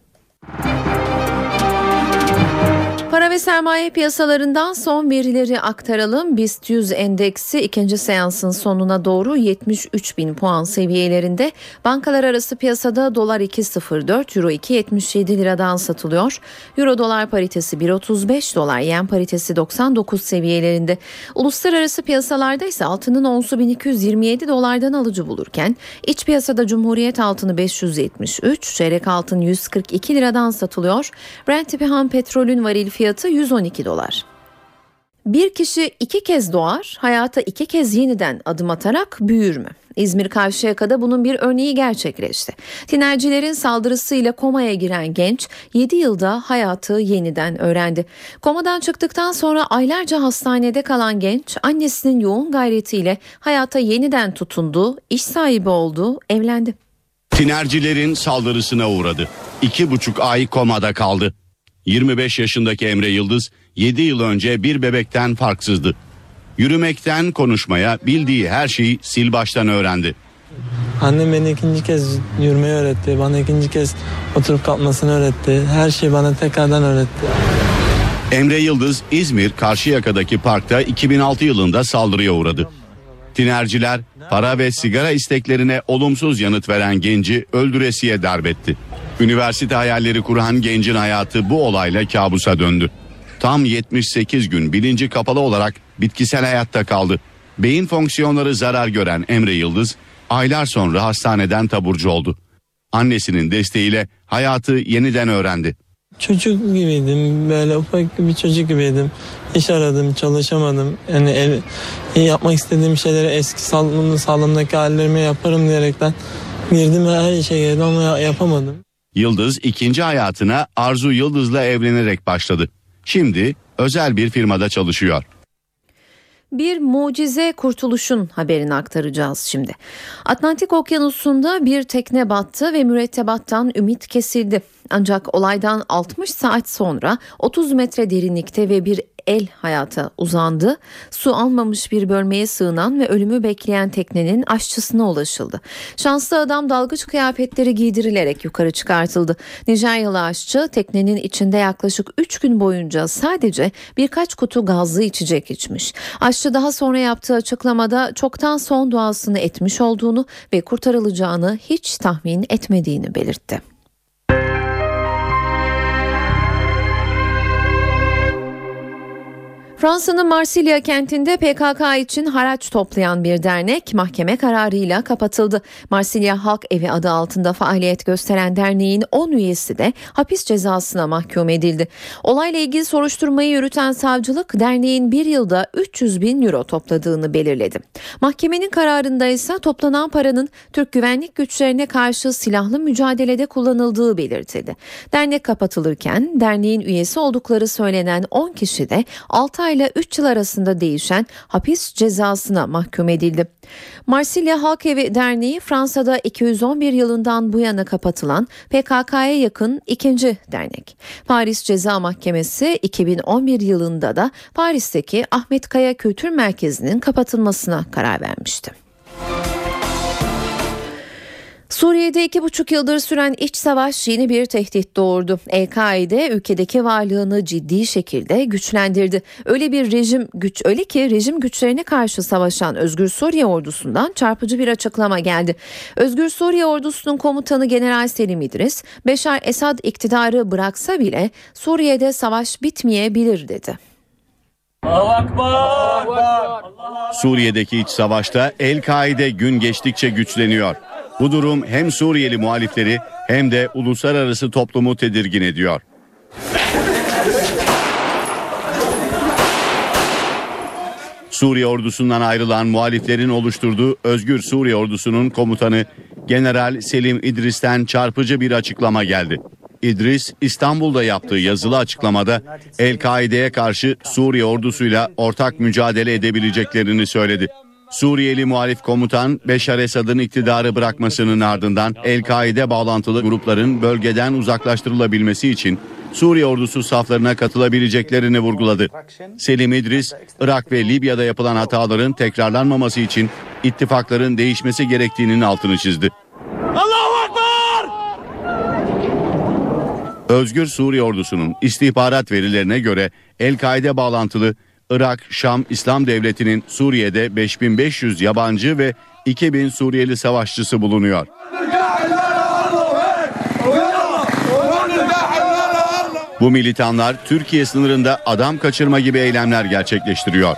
Para ve sermaye piyasalarından son verileri aktaralım. BIST 100 endeksi ikinci seansın sonuna doğru 73 bin puan seviyelerinde. Bankalar arası piyasada dolar 2.04, euro 2.77 liradan satılıyor. Euro dolar paritesi 1.35, dolar yen paritesi 99 seviyelerinde. Uluslararası piyasalarda ise altının onsu 1227 dolardan alıcı bulurken iç piyasada Cumhuriyet altını 573, çeyrek altın 142 liradan satılıyor. Brent tipi ham petrolün varil fiyatı fiyatı 112 dolar. Bir kişi iki kez doğar, hayata iki kez yeniden adım atarak büyür mü? İzmir Karşıyaka'da bunun bir örneği gerçekleşti. Tinercilerin saldırısıyla komaya giren genç 7 yılda hayatı yeniden öğrendi. Komadan çıktıktan sonra aylarca hastanede kalan genç annesinin yoğun gayretiyle hayata yeniden tutundu, iş sahibi oldu, evlendi. Tinercilerin saldırısına uğradı. İki buçuk ay komada kaldı. 25 yaşındaki Emre Yıldız 7 yıl önce bir bebekten farksızdı. Yürümekten konuşmaya bildiği her şeyi sil baştan öğrendi. Annem beni ikinci kez yürümeyi öğretti. Bana ikinci kez oturup kalkmasını öğretti. Her şeyi bana tekrardan öğretti. Emre Yıldız İzmir Karşıyaka'daki parkta 2006 yılında saldırıya uğradı. Tinerciler para ve sigara isteklerine olumsuz yanıt veren genci öldüresiye darbetti. Üniversite hayalleri kuran gencin hayatı bu olayla kabusa döndü. Tam 78 gün bilinci kapalı olarak bitkisel hayatta kaldı. Beyin fonksiyonları zarar gören Emre Yıldız aylar sonra hastaneden taburcu oldu. Annesinin desteğiyle hayatı yeniden öğrendi. Çocuk gibiydim böyle ufak bir çocuk gibiydim. İş aradım çalışamadım. Yani el, yapmak istediğim şeyleri eski sağlığımın sağlığımdaki hallerimi yaparım diyerekten girdim her işe girdim ama yapamadım. Yıldız ikinci hayatına Arzu Yıldız'la evlenerek başladı. Şimdi özel bir firmada çalışıyor. Bir mucize kurtuluşun haberini aktaracağız şimdi. Atlantik Okyanusu'nda bir tekne battı ve mürettebattan ümit kesildi. Ancak olaydan 60 saat sonra 30 metre derinlikte ve bir el hayata uzandı. Su almamış bir bölmeye sığınan ve ölümü bekleyen teknenin aşçısına ulaşıldı. Şanslı adam dalgıç kıyafetleri giydirilerek yukarı çıkartıldı. Nijeryalı aşçı teknenin içinde yaklaşık 3 gün boyunca sadece birkaç kutu gazlı içecek içmiş. Aşçı daha sonra yaptığı açıklamada çoktan son duasını etmiş olduğunu ve kurtarılacağını hiç tahmin etmediğini belirtti. Fransa'nın Marsilya kentinde PKK için haraç toplayan bir dernek mahkeme kararıyla kapatıldı. Marsilya Halk Evi adı altında faaliyet gösteren derneğin 10 üyesi de hapis cezasına mahkum edildi. Olayla ilgili soruşturmayı yürüten savcılık derneğin bir yılda 300 bin euro topladığını belirledi. Mahkemenin kararında ise toplanan paranın Türk güvenlik güçlerine karşı silahlı mücadelede kullanıldığı belirtildi. Dernek kapatılırken derneğin üyesi oldukları söylenen 10 kişi de 6 ayla 3 yıl arasında değişen hapis cezasına mahkum edildi. Marsilya Halk Evi Derneği Fransa'da 211 yılından bu yana kapatılan PKK'ya yakın ikinci dernek. Paris Ceza Mahkemesi 2011 yılında da Paris'teki Ahmet Kaya Kültür Merkezi'nin kapatılmasına karar vermişti. Suriye'de iki buçuk yıldır süren iç savaş yeni bir tehdit doğurdu. El-Kaide ülkedeki varlığını ciddi şekilde güçlendirdi. Öyle bir rejim güç öyle ki rejim güçlerine karşı savaşan Özgür Suriye ordusundan çarpıcı bir açıklama geldi. Özgür Suriye ordusunun komutanı General Selim İdris, Beşar Esad iktidarı bıraksa bile Suriye'de savaş bitmeyebilir dedi. Suriye'deki iç savaşta El-Kaide gün geçtikçe güçleniyor. Bu durum hem Suriyeli muhalifleri hem de uluslararası toplumu tedirgin ediyor. Suriye ordusundan ayrılan muhaliflerin oluşturduğu Özgür Suriye ordusunun komutanı General Selim İdris'ten çarpıcı bir açıklama geldi. İdris İstanbul'da yaptığı yazılı açıklamada El-Kaide'ye karşı Suriye ordusuyla ortak mücadele edebileceklerini söyledi. Suriyeli muhalif komutan Beşar Esad'ın iktidarı bırakmasının ardından El-Kaide bağlantılı grupların bölgeden uzaklaştırılabilmesi için Suriye ordusu saflarına katılabileceklerini vurguladı. Selim İdris, Irak ve Libya'da yapılan hataların tekrarlanmaması için ittifakların değişmesi gerektiğinin altını çizdi. Allahu Ekber! Özgür Suriye ordusunun istihbarat verilerine göre El-Kaide bağlantılı Irak, Şam İslam Devleti'nin Suriye'de 5500 yabancı ve 2000 Suriyeli savaşçısı bulunuyor. Bu militanlar Türkiye sınırında adam kaçırma gibi eylemler gerçekleştiriyor.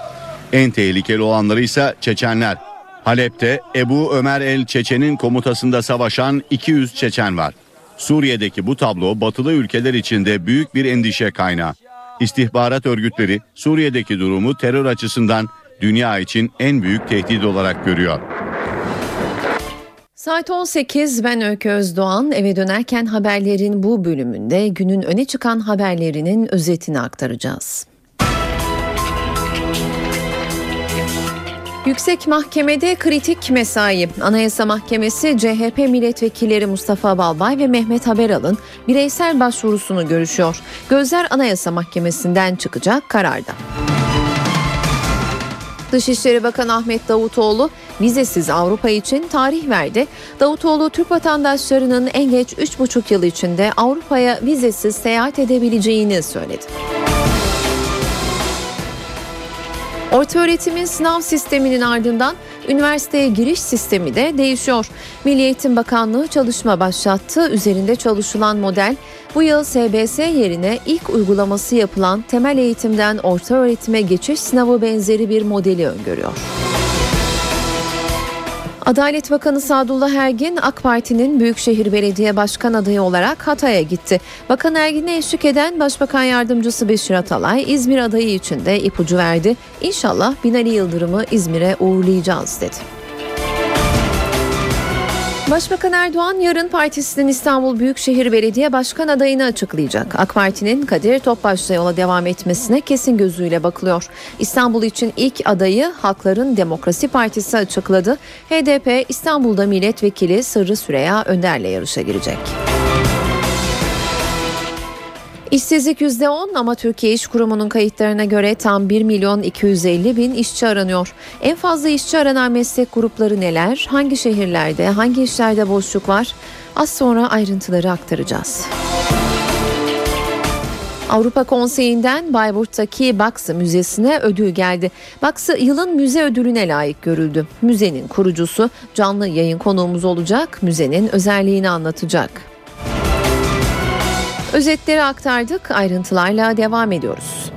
En tehlikeli olanları ise Çeçenler. Halep'te Ebu Ömer el Çeçen'in komutasında savaşan 200 Çeçen var. Suriye'deki bu tablo batılı ülkeler içinde büyük bir endişe kaynağı. İstihbarat örgütleri Suriye'deki durumu terör açısından dünya için en büyük tehdit olarak görüyor. Saat 18 ben Öykü Özdoğan eve dönerken haberlerin bu bölümünde günün öne çıkan haberlerinin özetini aktaracağız. Yüksek Mahkemede kritik mesai. Anayasa Mahkemesi CHP milletvekilleri Mustafa Balbay ve Mehmet Haberal'ın bireysel başvurusunu görüşüyor. Gözler Anayasa Mahkemesi'nden çıkacak kararda. Dışişleri Bakanı Ahmet Davutoğlu vizesiz Avrupa için tarih verdi. Davutoğlu Türk vatandaşlarının en geç 3,5 yıl içinde Avrupa'ya vizesiz seyahat edebileceğini söyledi. Orta öğretimin sınav sisteminin ardından üniversiteye giriş sistemi de değişiyor. Milli Eğitim Bakanlığı çalışma başlattı. Üzerinde çalışılan model bu yıl SBS yerine ilk uygulaması yapılan temel eğitimden orta öğretime geçiş sınavı benzeri bir modeli öngörüyor. Adalet Bakanı Sadullah Ergin AK Parti'nin Büyükşehir Belediye Başkan adayı olarak Hatay'a gitti. Bakan Ergin'e eşlik eden Başbakan Yardımcısı Beşir Atalay İzmir adayı için de ipucu verdi. İnşallah Binali Yıldırım'ı İzmir'e uğurlayacağız dedi. Başbakan Erdoğan yarın partisinin İstanbul Büyükşehir Belediye Başkan adayını açıklayacak. AK Parti'nin Kadir Topbaş'la yola devam etmesine kesin gözüyle bakılıyor. İstanbul için ilk adayı Halkların Demokrasi Partisi açıkladı. HDP İstanbul'da milletvekili Sırrı Süreya Önder'le yarışa girecek. İşsizlik %10 ama Türkiye İş Kurumu'nun kayıtlarına göre tam 1 milyon 250 bin işçi aranıyor. En fazla işçi aranan meslek grupları neler? Hangi şehirlerde, hangi işlerde boşluk var? Az sonra ayrıntıları aktaracağız. Avrupa Konseyi'nden Bayburt'taki Baksı Müzesi'ne ödül geldi. Baksı yılın müze ödülüne layık görüldü. Müzenin kurucusu canlı yayın konuğumuz olacak, müzenin özelliğini anlatacak. Özetleri aktardık. Ayrıntılarla devam ediyoruz.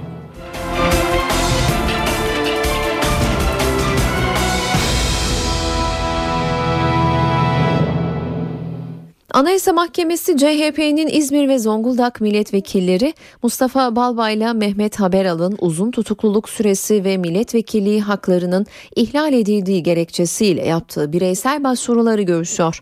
Anayasa Mahkemesi CHP'nin İzmir ve Zonguldak milletvekilleri Mustafa Balbay ile Mehmet Haberal'ın uzun tutukluluk süresi ve milletvekilliği haklarının ihlal edildiği gerekçesiyle yaptığı bireysel başvuruları görüşüyor.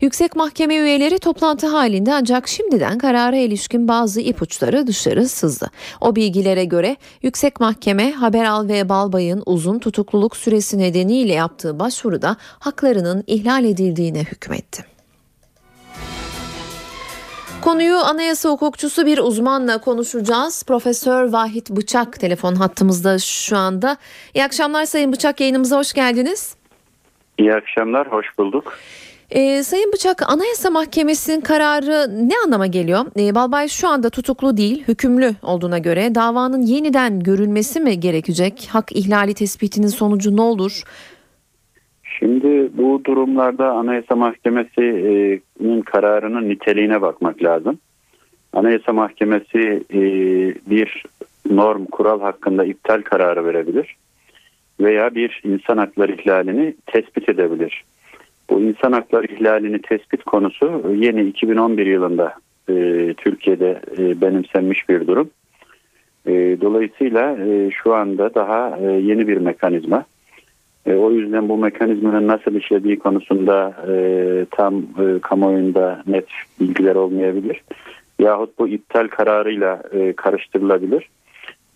Yüksek Mahkeme üyeleri toplantı halinde ancak şimdiden karara ilişkin bazı ipuçları dışarı sızdı. O bilgilere göre Yüksek Mahkeme Haberal ve Balbay'ın uzun tutukluluk süresi nedeniyle yaptığı başvuruda haklarının ihlal edildiğine hükmetti. Konuyu anayasa hukukçusu bir uzmanla konuşacağız. Profesör Vahit Bıçak telefon hattımızda şu anda. İyi akşamlar Sayın Bıçak yayınımıza hoş geldiniz. İyi akşamlar, hoş bulduk. Ee, Sayın Bıçak Anayasa Mahkemesi'nin kararı ne anlama geliyor? Ee, Balbay şu anda tutuklu değil, hükümlü olduğuna göre davanın yeniden görülmesi mi gerekecek? Hak ihlali tespitinin sonucu ne olur? Şimdi bu durumlarda Anayasa Mahkemesi'nin kararının niteliğine bakmak lazım. Anayasa Mahkemesi e, bir norm, kural hakkında iptal kararı verebilir veya bir insan hakları ihlalini tespit edebilir. Bu insan hakları ihlalini tespit konusu yeni 2011 yılında e, Türkiye'de e, benimsenmiş bir durum. Dolayısıyla şu anda daha yeni bir mekanizma. E, o yüzden bu mekanizmanın nasıl işlediği konusunda e, tam e, kamuoyunda net bilgiler olmayabilir. Yahut bu iptal kararıyla e, karıştırılabilir.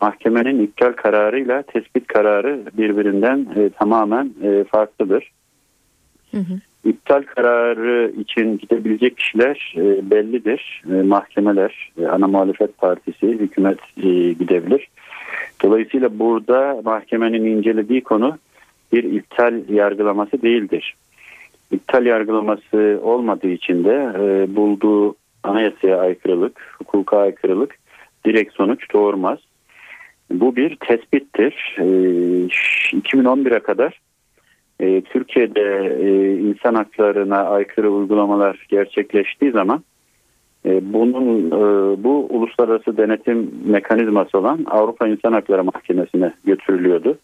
Mahkemenin iptal kararıyla tespit kararı birbirinden e, tamamen e, farklıdır. Hı hı. İptal kararı için gidebilecek kişiler e, bellidir. E, mahkemeler, e, ana muhalefet partisi, hükümet e, gidebilir. Dolayısıyla burada mahkemenin incelediği konu bir iptal yargılaması değildir. İptal yargılaması olmadığı için de e, bulduğu anayasaya aykırılık, hukuka aykırılık direkt sonuç doğurmaz. Bu bir tespittir. E, 2011'e kadar e, Türkiye'de e, insan haklarına aykırı uygulamalar gerçekleştiği zaman e, bunun e, bu uluslararası denetim mekanizması olan Avrupa İnsan Hakları Mahkemesi'ne götürülüyordu.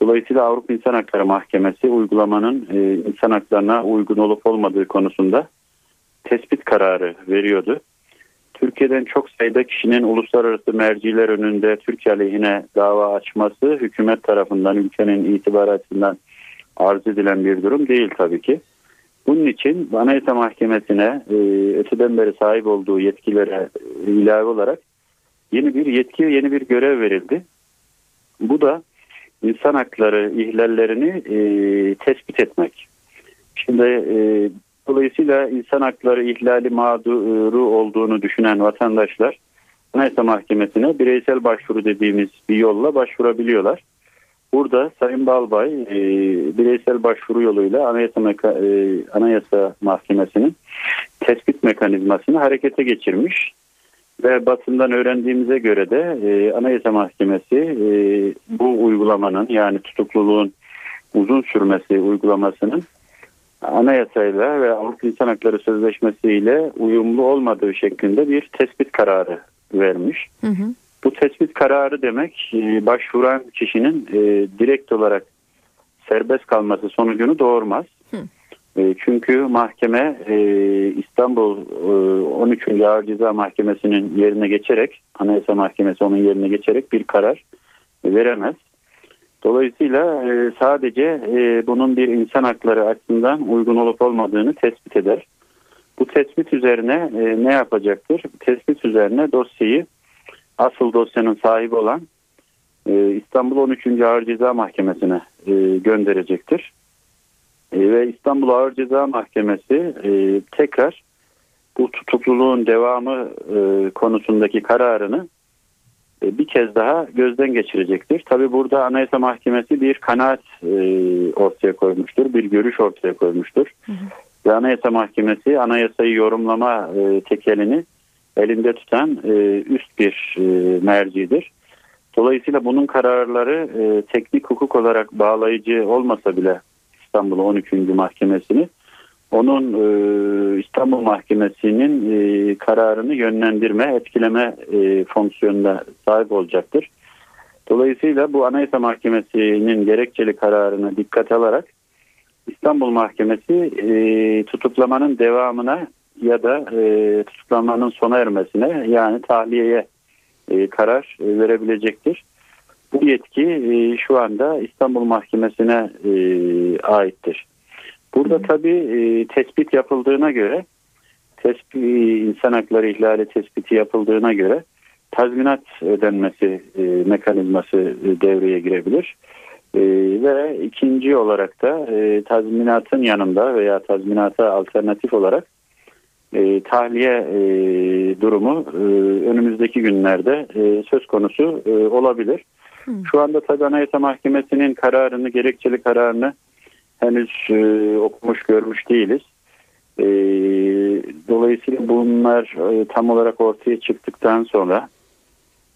Dolayısıyla Avrupa İnsan Hakları Mahkemesi uygulamanın e, insan haklarına uygun olup olmadığı konusunda tespit kararı veriyordu. Türkiye'den çok sayıda kişinin uluslararası merciler önünde Türkiye aleyhine dava açması hükümet tarafından ülkenin itibarı açısından arz edilen bir durum değil tabii ki. Bunun için Anayasa Mahkemesi'ne e, öteden beri sahip olduğu yetkilere e, ilave olarak yeni bir yetki, yeni bir görev verildi. Bu da insan hakları ihlallerini e, tespit etmek. Şimdi e, dolayısıyla insan hakları ihlali mağduru olduğunu düşünen vatandaşlar Anayasa Mahkemesi'ne bireysel başvuru dediğimiz bir yolla başvurabiliyorlar. Burada Sayın Balbay e, bireysel başvuru yoluyla Anayasa, e, Anayasa Mahkemesi'nin tespit mekanizmasını harekete geçirmiş. Ve basından öğrendiğimize göre de e, Anayasa Mahkemesi e, bu uygulamanın yani tutukluluğun uzun sürmesi uygulamasının anayasayla ve Avrupa İnsan Hakları Sözleşmesi ile uyumlu olmadığı şeklinde bir tespit kararı vermiş. Hı hı. Bu tespit kararı demek e, başvuran kişinin e, direkt olarak serbest kalması sonucunu doğurmaz. Hı. E, çünkü mahkeme e, İstanbul 13. E, Ağır Ceza Mahkemesi'nin yerine geçerek, Anayasa Mahkemesi onun yerine geçerek bir karar veremez. Dolayısıyla sadece bunun bir insan hakları açısından uygun olup olmadığını tespit eder. Bu tespit üzerine ne yapacaktır? Tespit üzerine dosyayı asıl dosyanın sahibi olan İstanbul 13. Ağır Ceza Mahkemesi'ne gönderecektir. E, ve İstanbul Ağır Ceza Mahkemesi e, tekrar bu tutukluluğun devamı e, konusundaki kararını e, bir kez daha gözden geçirecektir. Tabi burada Anayasa Mahkemesi bir kanaat e, ortaya koymuştur, bir görüş ortaya koymuştur. Hı hı. Ve Anayasa Mahkemesi anayasayı yorumlama e, tekelini elinde tutan e, üst bir e, mercidir. Dolayısıyla bunun kararları e, teknik hukuk olarak bağlayıcı olmasa bile İstanbul 13. Mahkemesi'ni onun e, İstanbul Mahkemesi'nin e, kararını yönlendirme, etkileme e, fonksiyonuna sahip olacaktır. Dolayısıyla bu Anayasa Mahkemesi'nin gerekçeli kararını dikkat alarak İstanbul Mahkemesi e, tutuklamanın devamına ya da e, tutuklanmanın sona ermesine yani tahliyeye e, karar verebilecektir. Bu yetki e, şu anda İstanbul Mahkemesi'ne e, aittir. Burada tabii e, tespit yapıldığına göre tespit, insan hakları ihlali tespiti yapıldığına göre tazminat ödenmesi e, mekanizması e, devreye girebilir. E, ve ikinci olarak da e, tazminatın yanında veya tazminata alternatif olarak e, tahliye e, durumu e, önümüzdeki günlerde e, söz konusu e, olabilir. Şu anda tabi Anayasa Mahkemesi'nin kararını, gerekçeli kararını henüz e, okumuş görmüş değiliz. E, dolayısıyla bunlar e, tam olarak ortaya çıktıktan sonra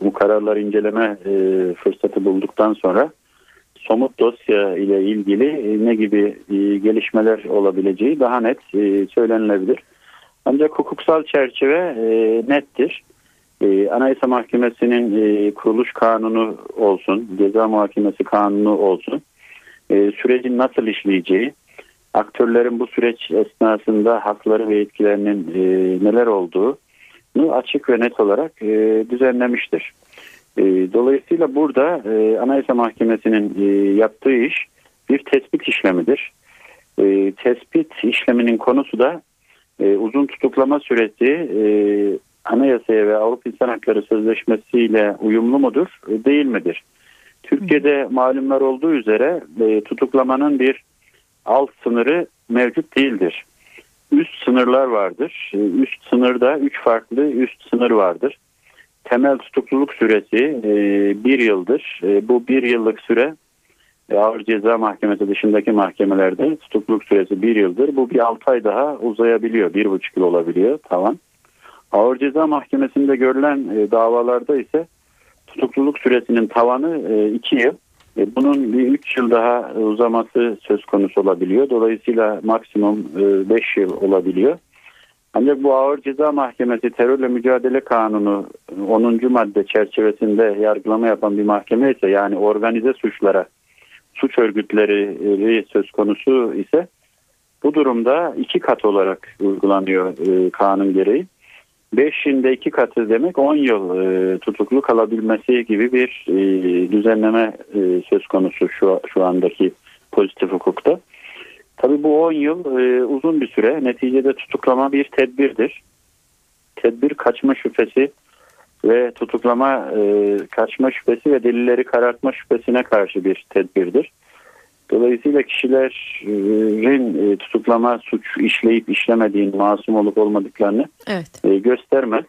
bu kararları inceleme e, fırsatı bulduktan sonra somut dosya ile ilgili e, ne gibi e, gelişmeler olabileceği daha net e, söylenilebilir. Ancak hukuksal çerçeve e, nettir. E, Anayasa Mahkemesi'nin e, kuruluş kanunu olsun, ceza muhakemesi kanunu olsun, e, sürecin nasıl işleyeceği, aktörlerin bu süreç esnasında hakları ve etkilerinin e, neler olduğu açık ve net olarak e, düzenlemiştir. E, dolayısıyla burada e, Anayasa Mahkemesi'nin e, yaptığı iş bir tespit işlemidir. E, tespit işleminin konusu da e, uzun tutuklama süresi e, Anayasaya ve Avrupa İnsan Hakları Sözleşmesi ile uyumlu mudur, e, değil midir? Türkiye'de malumlar olduğu üzere e, tutuklamanın bir alt sınırı mevcut değildir. Üst sınırlar vardır. E, üst sınırda üç farklı üst sınır vardır. Temel tutukluluk süresi bir yıldır. Bu bir yıllık süre ağır ceza mahkemesi dışındaki mahkemelerde tutukluluk süresi bir yıldır. Bu bir altı ay daha uzayabiliyor. Bir buçuk yıl olabiliyor tavan. Ağır ceza mahkemesinde görülen e, davalarda ise tutukluluk süresinin tavanı e, iki yıl. E, bunun bir üç yıl daha uzaması söz konusu olabiliyor. Dolayısıyla maksimum e, beş yıl olabiliyor. Ancak bu ağır ceza mahkemesi terörle mücadele kanunu 10. madde çerçevesinde yargılama yapan bir mahkeme ise yani organize suçlara suç örgütleri söz konusu ise bu durumda iki kat olarak uygulanıyor e, kanun gereği. 5'inde iki katı demek 10 yıl e, tutuklu kalabilmesi gibi bir e, düzenleme e, söz konusu şu, şu andaki pozitif hukukta. Tabii bu 10 yıl e, uzun bir süre. Neticede tutuklama bir tedbirdir. Tedbir kaçma şüphesi ve tutuklama kaçma şüphesi ve delilleri karartma şüphesine karşı bir tedbirdir. Dolayısıyla kişilerin e, tutuklama suç işleyip işlemediğini, masum olup olmadıklarını evet. e, göstermez.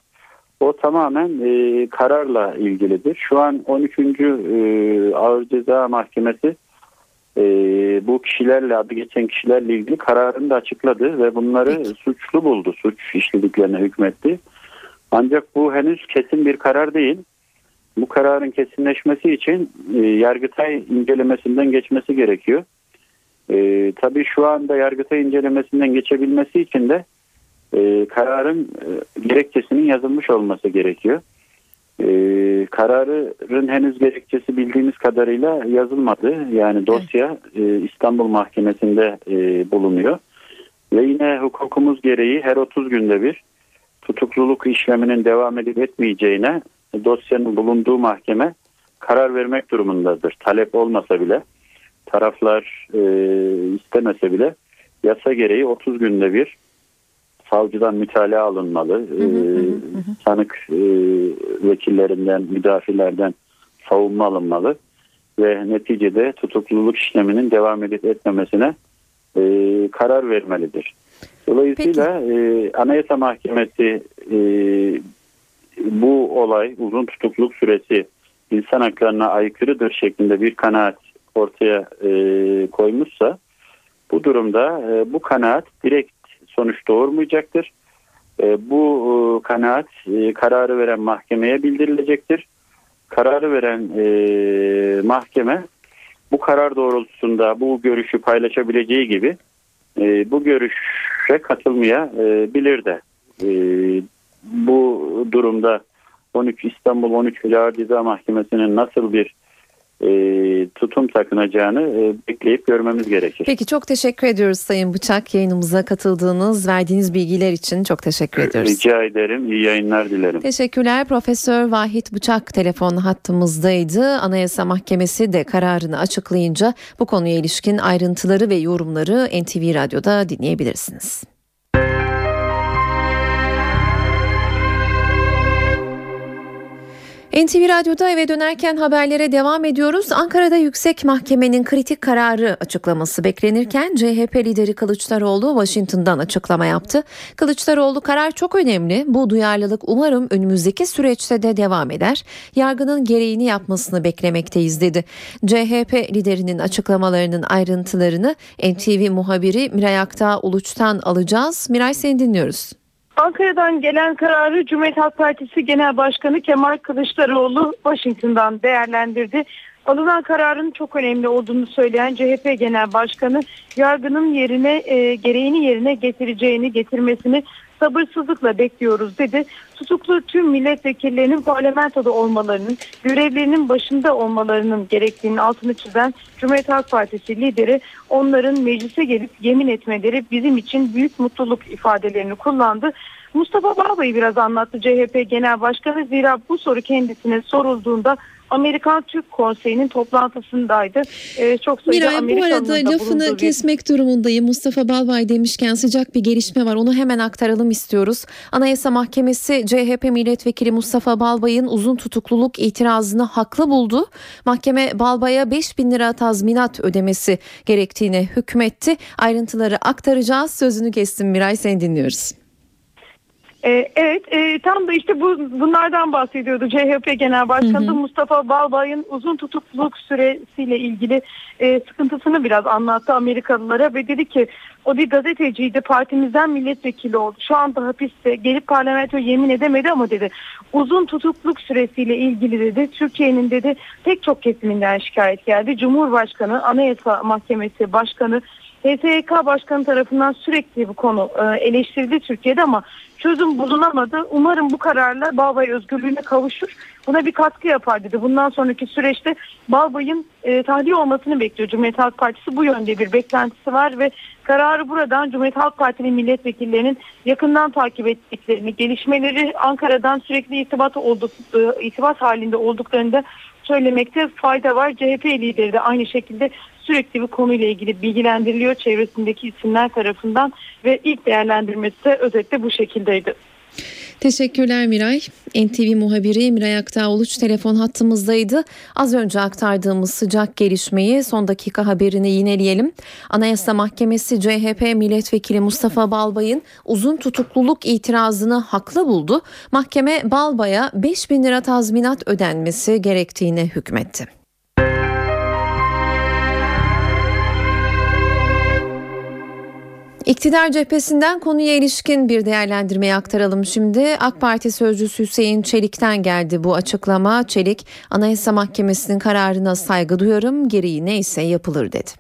O tamamen e, kararla ilgilidir. Şu an 13. E, Ağır Ceza Mahkemesi bu kişilerle adı geçen kişilerle ilgili kararını da açıkladı ve bunları Peki. suçlu buldu. Suç işlediklerine hükmetti. Ancak bu henüz kesin bir karar değil. Bu kararın kesinleşmesi için e, Yargıtay incelemesinden geçmesi gerekiyor. E, tabii şu anda Yargıtay incelemesinden geçebilmesi için de e, kararın e, gerekçesinin yazılmış olması gerekiyor. E, kararın henüz gerekçesi bildiğimiz kadarıyla yazılmadı. Yani dosya e, İstanbul Mahkemesi'nde e, bulunuyor. Ve yine hukukumuz gereği her 30 günde bir tutukluluk işleminin devam edip etmeyeceğine dosyanın bulunduğu mahkeme karar vermek durumundadır. Talep olmasa bile taraflar e, istemese bile yasa gereği 30 günde bir savcıdan mütalaa alınmalı. Hı hı hı. Sanık e, vekillerinden, müdafilerden savunma alınmalı ve neticede tutukluluk işleminin devam edip etmemesine e, karar vermelidir. Dolayısıyla e, Anayasa Mahkemesi e, bu olay uzun tutukluk süresi insan haklarına aykırıdır şeklinde bir kanaat ortaya e, koymuşsa bu durumda e, bu kanaat direkt sonuç doğurmayacaktır. E, bu e, kanaat e, kararı veren mahkemeye bildirilecektir. Kararı veren e, mahkeme bu karar doğrultusunda bu görüşü paylaşabileceği gibi e, bu görüşe katılmaya e, bilir de. E, bu durumda 13 İstanbul 13 Ağır Ceza Mahkemesi'nin nasıl bir e, tutum takınacağını e, bekleyip görmemiz gerekir. Peki çok teşekkür ediyoruz Sayın Bıçak yayınımıza katıldığınız, verdiğiniz bilgiler için çok teşekkür ediyoruz. Rica ederim. İyi yayınlar dilerim. Teşekkürler. Profesör Vahit Bıçak telefon hattımızdaydı. Anayasa Mahkemesi de kararını açıklayınca bu konuya ilişkin ayrıntıları ve yorumları NTV Radyo'da dinleyebilirsiniz. NTV Radyo'da eve dönerken haberlere devam ediyoruz. Ankara'da Yüksek Mahkemenin kritik kararı açıklaması beklenirken CHP lideri Kılıçdaroğlu Washington'dan açıklama yaptı. Kılıçdaroğlu karar çok önemli. Bu duyarlılık umarım önümüzdeki süreçte de devam eder. Yargının gereğini yapmasını beklemekteyiz dedi. CHP liderinin açıklamalarının ayrıntılarını NTV muhabiri Miray Aktağ Uluç'tan alacağız. Miray seni dinliyoruz. Ankara'dan gelen kararı Cumhuriyet Halk Partisi Genel Başkanı Kemal Kılıçdaroğlu Washington'dan değerlendirdi. Alınan kararın çok önemli olduğunu söyleyen CHP Genel Başkanı yargının yerine e, gereğini yerine getireceğini getirmesini sabırsızlıkla bekliyoruz dedi. Tutuklu tüm milletvekillerinin parlamentoda olmalarının, görevlerinin başında olmalarının gerektiğini altını çizen Cumhuriyet Halk Partisi lideri onların meclise gelip yemin etmeleri bizim için büyük mutluluk ifadelerini kullandı. Mustafa Bağbay'ı biraz anlattı CHP Genel Başkanı zira bu soru kendisine sorulduğunda Amerikan Türk Konseyi'nin toplantısındaydı. Ee, çok sayıda Miray bu arada lafını kesmek durumundayım. Mustafa Balbay demişken sıcak bir gelişme var. Onu hemen aktaralım istiyoruz. Anayasa Mahkemesi CHP Milletvekili Mustafa Balbay'ın uzun tutukluluk itirazını haklı buldu. Mahkeme Balbay'a 5 bin lira tazminat ödemesi gerektiğini hükmetti. Ayrıntıları aktaracağız. Sözünü kestim Miray seni dinliyoruz. Ee, evet e, tam da işte bu bunlardan bahsediyordu. CHP Genel Başkanı hı hı. Mustafa Balbay'ın uzun tutukluluk süresiyle ilgili e, sıkıntısını biraz anlattı Amerikalılara ve dedi ki o bir gazeteciydi partimizden milletvekili oldu. Şu anda hapiste gelip parlamento yemin edemedi ama dedi. Uzun tutukluk süresiyle ilgili dedi. Türkiye'nin dedi pek çok kesiminden şikayet geldi. Cumhurbaşkanı Anayasa Mahkemesi Başkanı HSYK Başkanı tarafından sürekli bu konu e, eleştirildi Türkiye'de ama çözüm bulunamadı. Umarım bu kararla Balbay özgürlüğüne kavuşur. Buna bir katkı yapar dedi. Bundan sonraki süreçte Balbay'ın e, tahliye olmasını bekliyor Cumhuriyet Halk Partisi. Bu yönde bir beklentisi var ve kararı buradan Cumhuriyet Halk Partili milletvekillerinin yakından takip ettiklerini, gelişmeleri Ankara'dan sürekli irtibat, olduk, e, irtibat halinde olduklarında söylemekte fayda var. CHP lideri de aynı şekilde sürekli bu konuyla ilgili bilgilendiriliyor çevresindeki isimler tarafından ve ilk değerlendirmesi de özetle bu şekildeydi. Teşekkürler Miray. NTV muhabiri Miray Aktağ Uluç telefon hattımızdaydı. Az önce aktardığımız sıcak gelişmeyi son dakika haberini yineleyelim. Anayasa Mahkemesi CHP milletvekili Mustafa Balbay'ın uzun tutukluluk itirazını haklı buldu. Mahkeme Balbay'a 5 bin lira tazminat ödenmesi gerektiğine hükmetti. İktidar cephesinden konuya ilişkin bir değerlendirmeyi aktaralım şimdi. AK Parti sözcüsü Hüseyin Çelik'ten geldi bu açıklama. Çelik, Anayasa Mahkemesi'nin kararına saygı duyarım, gereği neyse yapılır dedi.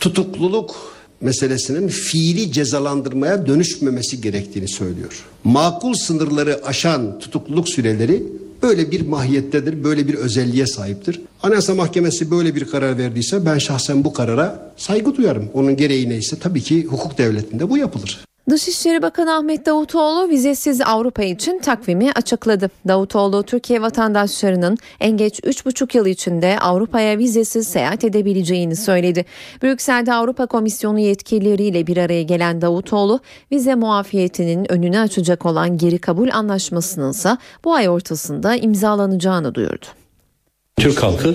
Tutukluluk meselesinin fiili cezalandırmaya dönüşmemesi gerektiğini söylüyor. Makul sınırları aşan tutukluluk süreleri böyle bir mahiyettedir, böyle bir özelliğe sahiptir. Anayasa Mahkemesi böyle bir karar verdiyse ben şahsen bu karara saygı duyarım. Onun gereği neyse tabii ki hukuk devletinde bu yapılır. Dışişleri Bakanı Ahmet Davutoğlu vizesiz Avrupa için takvimi açıkladı. Davutoğlu Türkiye vatandaşlarının en geç 3,5 yıl içinde Avrupa'ya vizesiz seyahat edebileceğini söyledi. Brüksel'de Avrupa Komisyonu yetkilileriyle bir araya gelen Davutoğlu vize muafiyetinin önünü açacak olan geri kabul anlaşmasının ise bu ay ortasında imzalanacağını duyurdu. Türk halkı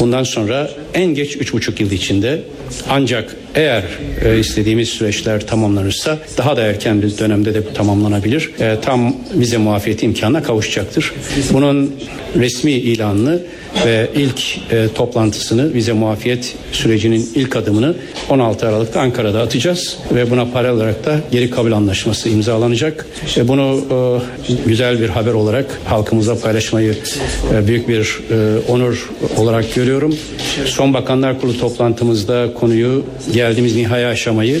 bundan sonra en geç üç buçuk yıl içinde ancak eğer e, istediğimiz süreçler tamamlanırsa daha da erken bir dönemde de tamamlanabilir. E, tam vize muafiyeti imkanına kavuşacaktır. Bunun resmi ilanını ve ilk e, toplantısını vize muafiyet sürecinin ilk adımını 16 Aralık'ta Ankara'da atacağız ve buna paralel olarak da geri kabul anlaşması imzalanacak. E, bunu e, güzel bir haber olarak halkımıza paylaşmayı e, büyük bir e, onur olarak görüyorum. Son Bakanlar Kurulu toplantımızda konuyu yer geldiğimiz nihai aşamayı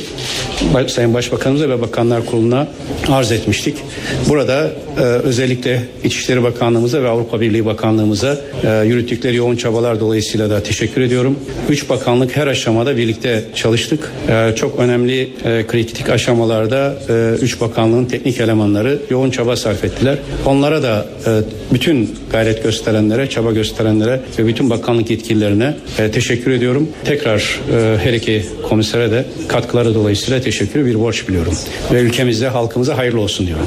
Sayın Başbakanımıza ve Bakanlar Kurulu'na arz etmiştik. Burada e, özellikle İçişleri Bakanlığımıza ve Avrupa Birliği Bakanlığımıza e, yürüttükleri yoğun çabalar dolayısıyla da teşekkür ediyorum. Üç bakanlık her aşamada birlikte çalıştık. E, çok önemli e, kritik aşamalarda e, üç bakanlığın teknik elemanları yoğun çaba sarf ettiler. Onlara da e, bütün gayret gösterenlere, çaba gösterenlere ve bütün bakanlık yetkililerine e, teşekkür ediyorum. Tekrar e, her iki komisere de katkıları dolayısıyla teşekkür bir borç biliyorum. Ve ülkemizde halkımıza hayırlı olsun diyorum.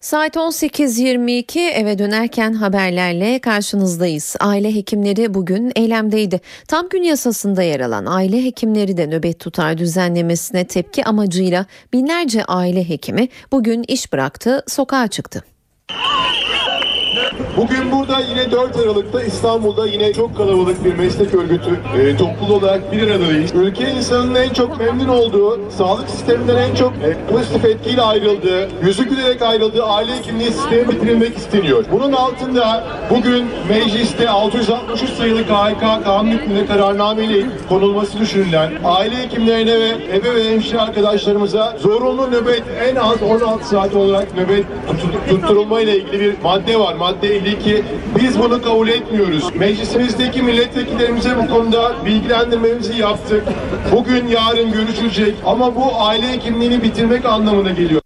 Saat 18.22 eve dönerken haberlerle karşınızdayız. Aile hekimleri bugün eylemdeydi. Tam gün yasasında yer alan aile hekimleri de nöbet tutar düzenlemesine tepki amacıyla binlerce aile hekimi bugün iş bıraktı, sokağa çıktı. Bugün burada yine 4 Aralık'ta İstanbul'da yine çok kalabalık bir meslek örgütü e, topluluğu olarak bir aradayız. Ülke insanının en çok memnun olduğu, sağlık sisteminden en çok e, pozitif etkiyle ayrıldığı, yüzü gülerek ayrıldığı aile hekimliği sistemi bitirilmek isteniyor. Bunun altında bugün mecliste 663 sayılı KHK kanun hükmünde kararnameyle konulması düşünülen aile hekimlerine ve ebe ve hemşire arkadaşlarımıza zorunlu nöbet en az 16 saat olarak nöbet tutturulma ile ilgili bir madde var. Madde 52. Biz bunu kabul etmiyoruz. Meclisimizdeki milletvekillerimize bu konuda bilgilendirmemizi yaptık. Bugün yarın görüşülecek ama bu aile hekimliğini bitirmek anlamına geliyor.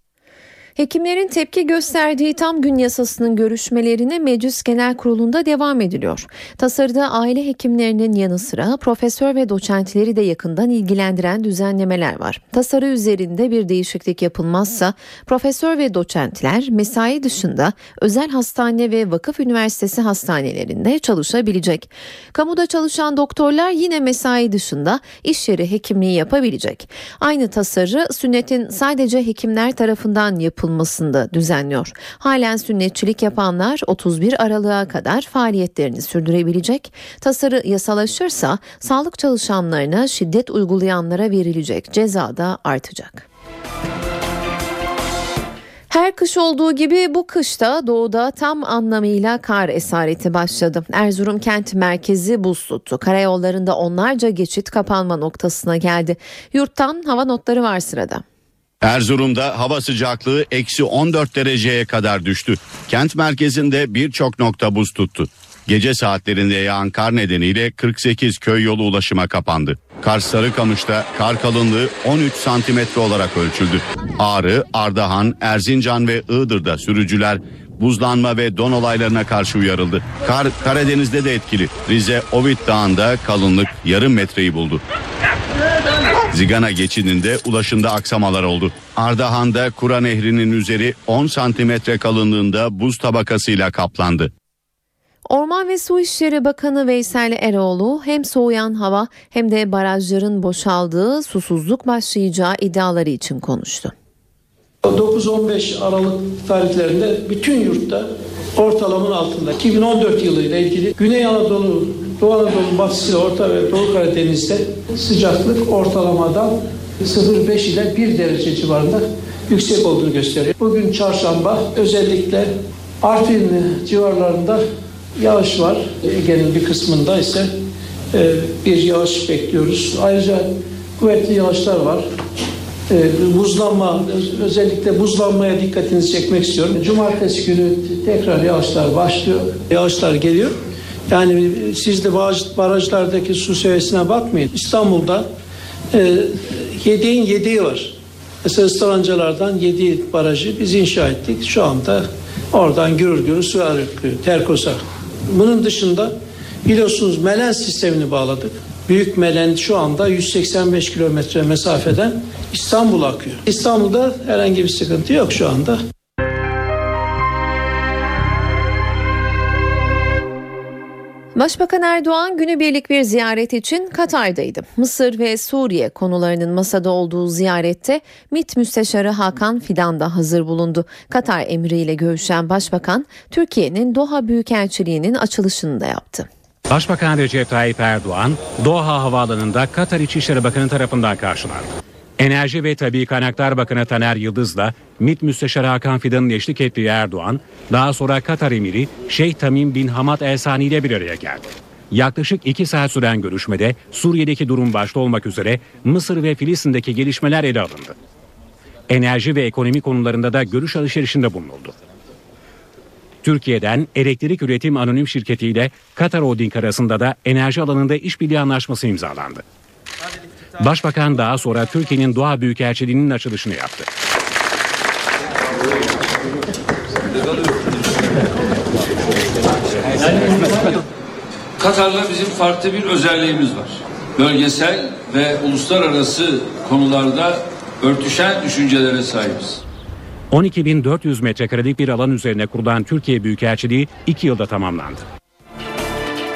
Hekimlerin tepki gösterdiği tam gün yasasının görüşmelerine Meclis Genel Kurulu'nda devam ediliyor. Tasarıda aile hekimlerinin yanı sıra profesör ve doçentleri de yakından ilgilendiren düzenlemeler var. Tasarı üzerinde bir değişiklik yapılmazsa profesör ve doçentler mesai dışında özel hastane ve vakıf üniversitesi hastanelerinde çalışabilecek. Kamuda çalışan doktorlar yine mesai dışında iş yeri hekimliği yapabilecek. Aynı tasarı sünnetin sadece hekimler tarafından yapılması yapılmasında düzenliyor. Halen sünnetçilik yapanlar 31 Aralık'a kadar faaliyetlerini sürdürebilecek. Tasarı yasalaşırsa sağlık çalışanlarına şiddet uygulayanlara verilecek ceza da artacak. Her kış olduğu gibi bu kışta doğuda tam anlamıyla kar esareti başladı. Erzurum kent merkezi buz tuttu. Karayollarında onlarca geçit kapanma noktasına geldi. Yurttan hava notları var sırada. Erzurum'da hava sıcaklığı eksi 14 dereceye kadar düştü. Kent merkezinde birçok nokta buz tuttu. Gece saatlerinde yağan kar nedeniyle 48 köy yolu ulaşıma kapandı. Kars Sarıkamış'ta kar kalınlığı 13 santimetre olarak ölçüldü. Ağrı, Ardahan, Erzincan ve Iğdır'da sürücüler buzlanma ve don olaylarına karşı uyarıldı. Kar Karadeniz'de de etkili. Rize Ovid Dağı'nda kalınlık yarım metreyi buldu. Zigana geçidinde ulaşımda aksamalar oldu. Ardahan'da Kura Nehri'nin üzeri 10 santimetre kalınlığında buz tabakasıyla kaplandı. Orman ve Su İşleri Bakanı Veysel Eroğlu hem soğuyan hava hem de barajların boşaldığı susuzluk başlayacağı iddiaları için konuştu. 9-15 Aralık tarihlerinde bütün yurtta ortalamanın altında. 2014 yılı ile ilgili Güney Anadolu, Doğu Anadolu Batısı, Orta ve Doğu Karadeniz'de sıcaklık ortalamadan 0,5 ile 1 derece civarında yüksek olduğunu gösteriyor. Bugün çarşamba özellikle Artvin civarlarında yağış var. Ege'nin bir kısmında ise e, bir yağış bekliyoruz. Ayrıca kuvvetli yağışlar var. E, buzlanma, özellikle buzlanmaya dikkatinizi çekmek istiyorum. Cumartesi günü tekrar yağışlar başlıyor. Yağışlar geliyor. Yani siz de barajlardaki su seviyesine bakmayın. İstanbul'da e, yedeğin yedeği var. Mesela Istarancalardan yedi barajı biz inşa ettik. Şu anda oradan gürür gürür su akıyor. Terkosa. Bunun dışında biliyorsunuz Melen sistemini bağladık. Büyük Melen şu anda 185 kilometre mesafeden İstanbul'a akıyor. İstanbul'da herhangi bir sıkıntı yok şu anda. Başbakan Erdoğan günübirlik bir ziyaret için Katar'daydı. Mısır ve Suriye konularının masada olduğu ziyarette MİT Müsteşarı Hakan Fidan da hazır bulundu. Katar emriyle görüşen Başbakan Türkiye'nin Doha Büyükelçiliği'nin açılışını da yaptı. Başbakan Recep Tayyip Erdoğan Doha Havaalanı'nda Katar İçişleri Bakanı tarafından karşılandı. Enerji ve Tabi Kaynaklar Bakanı Taner Yıldız'la MİT Müsteşarı Hakan Fidan'ın eşlik ettiği Erdoğan, daha sonra Katar Emiri Şeyh Tamim bin Hamad El Sani ile bir araya geldi. Yaklaşık iki saat süren görüşmede Suriye'deki durum başta olmak üzere Mısır ve Filistin'deki gelişmeler ele alındı. Enerji ve ekonomi konularında da görüş alışverişinde bulunuldu. Türkiye'den elektrik üretim anonim şirketi ile Katar Holding arasında da enerji alanında işbirliği anlaşması imzalandı. Başbakan daha sonra Türkiye'nin Doğa Büyükelçiliği'nin açılışını yaptı. Katar'la bizim farklı bir özelliğimiz var. Bölgesel ve uluslararası konularda örtüşen düşüncelere sahibiz. 12.400 metrekarelik bir alan üzerine kurulan Türkiye Büyükelçiliği 2 yılda tamamlandı.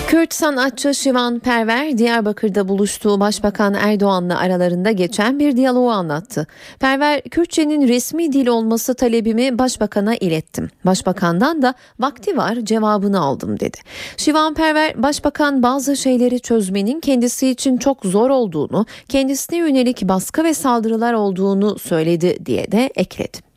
Kürt sanatçı Şivan Perver Diyarbakır'da buluştuğu Başbakan Erdoğan'la aralarında geçen bir diyaloğu anlattı. Perver, Kürtçenin resmi dil olması talebimi Başbakan'a ilettim. Başbakandan da vakti var cevabını aldım dedi. Şivan Perver, Başbakan bazı şeyleri çözmenin kendisi için çok zor olduğunu, kendisine yönelik baskı ve saldırılar olduğunu söyledi diye de ekledi.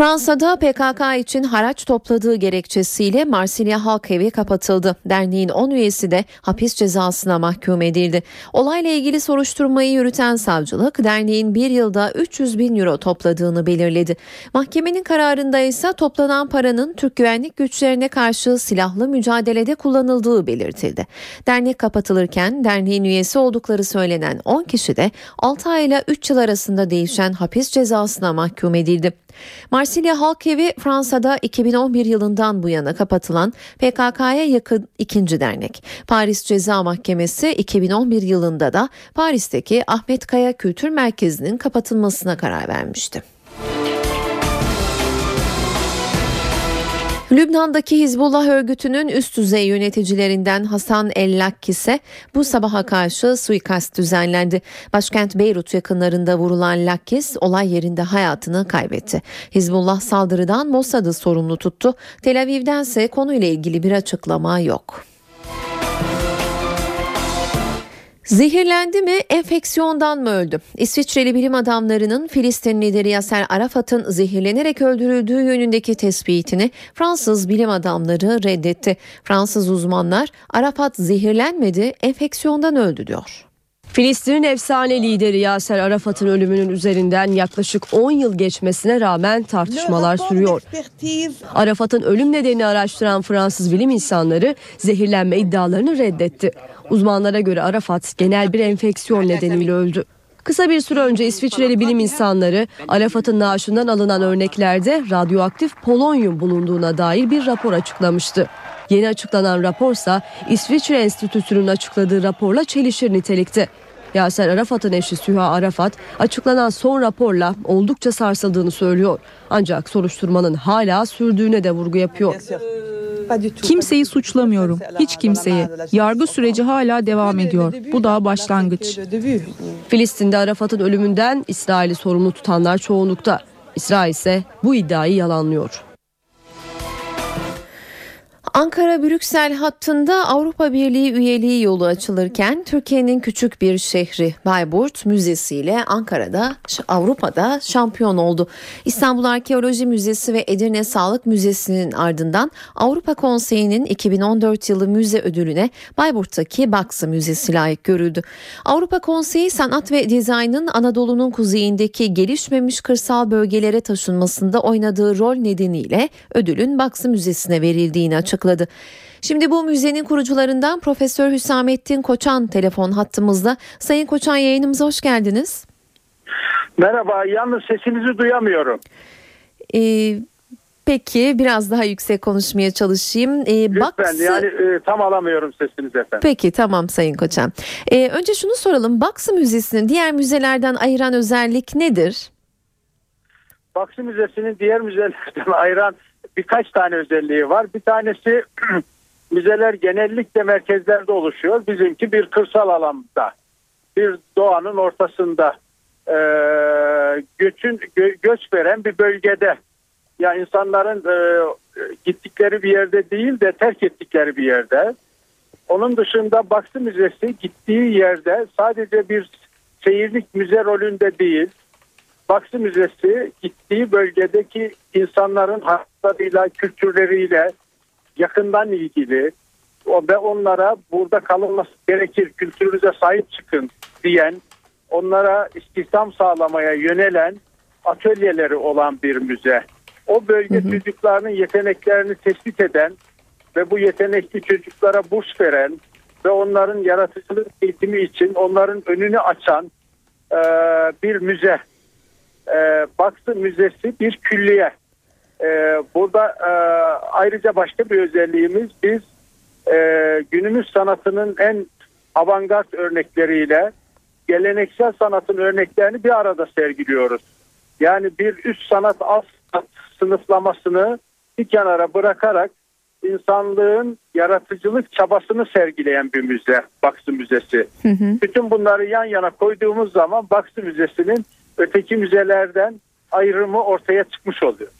Fransa'da PKK için haraç topladığı gerekçesiyle Marsilya Halk Evi kapatıldı. Derneğin 10 üyesi de hapis cezasına mahkum edildi. Olayla ilgili soruşturmayı yürüten savcılık derneğin bir yılda 300 bin euro topladığını belirledi. Mahkemenin kararında ise toplanan paranın Türk güvenlik güçlerine karşı silahlı mücadelede kullanıldığı belirtildi. Dernek kapatılırken derneğin üyesi oldukları söylenen 10 kişi de 6 ay ile 3 yıl arasında değişen hapis cezasına mahkum edildi. Marsilya Halk Evi Fransa'da 2011 yılından bu yana kapatılan PKK'ya yakın ikinci dernek. Paris Ceza Mahkemesi 2011 yılında da Paris'teki Ahmet Kaya Kültür Merkezi'nin kapatılmasına karar vermişti. Lübnan'daki Hizbullah örgütünün üst düzey yöneticilerinden Hasan El-Lakkis'e bu sabaha karşı suikast düzenlendi. Başkent Beyrut yakınlarında vurulan Lakkis olay yerinde hayatını kaybetti. Hizbullah saldırıdan Mossad'ı sorumlu tuttu. Tel Aviv'dense konuyla ilgili bir açıklama yok. Zehirlendi mi, enfeksiyondan mı öldü? İsviçreli bilim adamlarının Filistin lideri Yasser Arafat'ın zehirlenerek öldürüldüğü yönündeki tespitini Fransız bilim adamları reddetti. Fransız uzmanlar Arafat zehirlenmedi, enfeksiyondan öldü diyor. Filistin'in efsane lideri Yaser Arafat'ın ölümünün üzerinden yaklaşık 10 yıl geçmesine rağmen tartışmalar sürüyor. Arafat'ın ölüm nedenini araştıran Fransız bilim insanları zehirlenme iddialarını reddetti. Uzmanlara göre Arafat genel bir enfeksiyon nedeniyle öldü. Kısa bir süre önce İsviçreli bilim insanları Arafat'ın naaşından alınan örneklerde radyoaktif polonyum bulunduğuna dair bir rapor açıklamıştı. Yeni açıklanan raporsa İsviçre Enstitüsü'nün açıkladığı raporla çelişir nitelikte. Yaser Arafat'ın eşi Süha Arafat açıklanan son raporla oldukça sarsıldığını söylüyor. Ancak soruşturmanın hala sürdüğüne de vurgu yapıyor. Kimseyi suçlamıyorum. Hiç kimseyi. Yargı süreci hala devam ediyor. Bu daha başlangıç. Filistin'de Arafat'ın ölümünden İsrail'i sorumlu tutanlar çoğunlukta. İsrail ise bu iddiayı yalanlıyor. Ankara-Brüksel hattında Avrupa Birliği üyeliği yolu açılırken Türkiye'nin küçük bir şehri Bayburt Müzesi ile Ankara'da Avrupa'da şampiyon oldu. İstanbul Arkeoloji Müzesi ve Edirne Sağlık Müzesi'nin ardından Avrupa Konseyi'nin 2014 yılı müze ödülüne Bayburt'taki Baksı Müzesi layık görüldü. Avrupa Konseyi sanat ve dizaynın Anadolu'nun kuzeyindeki gelişmemiş kırsal bölgelere taşınmasında oynadığı rol nedeniyle ödülün Baksı Müzesi'ne verildiğini açıkladı açıkladı. Şimdi bu müzenin kurucularından Profesör Hüsamettin Koçan telefon hattımızda. Sayın Koçan yayınımıza hoş geldiniz. Merhaba, yalnız sesinizi duyamıyorum. Ee, peki biraz daha yüksek konuşmaya çalışayım. Ee, Lütfen Baksı... yani e, tam alamıyorum sesinizi efendim. Peki tamam Sayın Koçan. Ee, önce şunu soralım. Baksı Müzesi'nin diğer müzelerden ayıran özellik nedir? Baksı Müzesi'nin diğer müzelerden ayıran birkaç tane özelliği var. Bir tanesi müzeler genellikle merkezlerde oluşuyor. Bizimki bir kırsal alanda, bir doğanın ortasında e, göçün gö, göç veren bir bölgede. Ya yani insanların e, gittikleri bir yerde değil de terk ettikleri bir yerde. Onun dışında Baksı Müzesi gittiği yerde sadece bir seyirlik müze rolünde değil, Baksı Müzesi gittiği bölgedeki insanların hayatlarıyla, kültürleriyle, yakından ilgili ve onlara burada kalınması gerekir, kültürünüze sahip çıkın diyen, onlara istihdam sağlamaya yönelen atölyeleri olan bir müze. O bölge hı hı. çocuklarının yeteneklerini tespit eden ve bu yetenekli çocuklara burs veren ve onların yaratıcılık eğitimi için onların önünü açan e, bir müze. E, Baksı Müzesi bir külliye. E, burada e, ayrıca başka bir özelliğimiz biz e, günümüz sanatının en avantgard örnekleriyle geleneksel sanatın örneklerini bir arada sergiliyoruz. Yani bir üst sanat alt sanat sınıflamasını bir kenara bırakarak insanlığın yaratıcılık çabasını sergileyen bir müze Baksı Müzesi. Hı hı. Bütün bunları yan yana koyduğumuz zaman Baksı Müzesi'nin öteki müzelerden ayrımı ortaya çıkmış oluyor.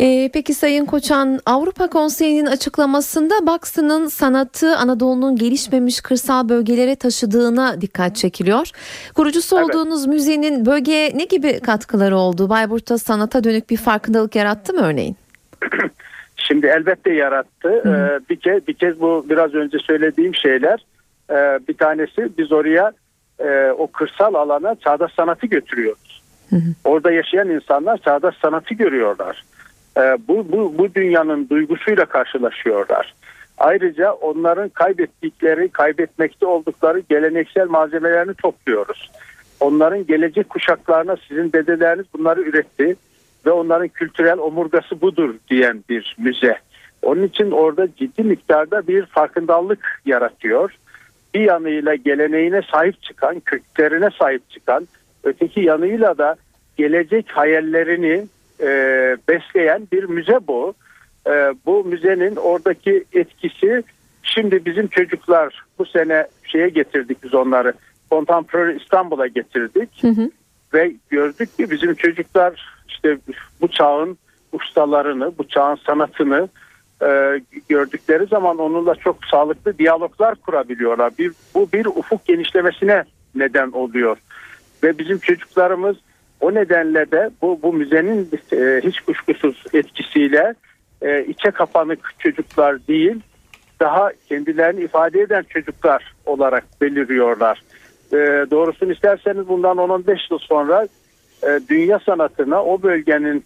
Ee, peki Sayın Koçan Avrupa Konseyi'nin açıklamasında Baksı'nın sanatı Anadolu'nun gelişmemiş kırsal bölgelere taşıdığına dikkat çekiliyor. Kurucusu evet. olduğunuz müzenin bölgeye ne gibi katkıları oldu? Bayburt'ta sanata dönük bir farkındalık yarattı mı örneğin? Şimdi elbette yarattı. Ee, bir kez bir kez bu biraz önce söylediğim şeyler. Ee, bir tanesi biz oraya e, o kırsal alana çağdaş sanatı götürüyoruz. Hı hı. Orada yaşayan insanlar çağdaş sanatı görüyorlar. Ee, bu, bu, bu dünyanın duygusuyla karşılaşıyorlar. Ayrıca onların kaybettikleri, kaybetmekte oldukları geleneksel malzemelerini topluyoruz. Onların gelecek kuşaklarına sizin dedeleriniz bunları üretti ve onların kültürel omurgası budur diyen bir müze. Onun için orada ciddi miktarda bir farkındalık yaratıyor. Bir yanıyla geleneğine sahip çıkan, köklerine sahip çıkan, öteki yanıyla da gelecek hayallerini e, besleyen bir müze bu. E, bu müzenin oradaki etkisi şimdi bizim çocuklar bu sene şeye getirdik biz onları. Contemporary İstanbul'a getirdik. Hı hı. Ve gördük ki bizim çocuklar işte bu çağın ustalarını, bu çağın sanatını e, gördükleri zaman onunla çok sağlıklı diyaloglar kurabiliyorlar. Bir, bu bir ufuk genişlemesine neden oluyor. Ve bizim çocuklarımız o nedenle de bu, bu müzenin e, hiç kuşkusuz etkisiyle e, içe kapanık çocuklar değil, daha kendilerini ifade eden çocuklar olarak beliriyorlar. E, doğrusunu isterseniz bundan 10-15 yıl sonra e, dünya sanatına o bölgenin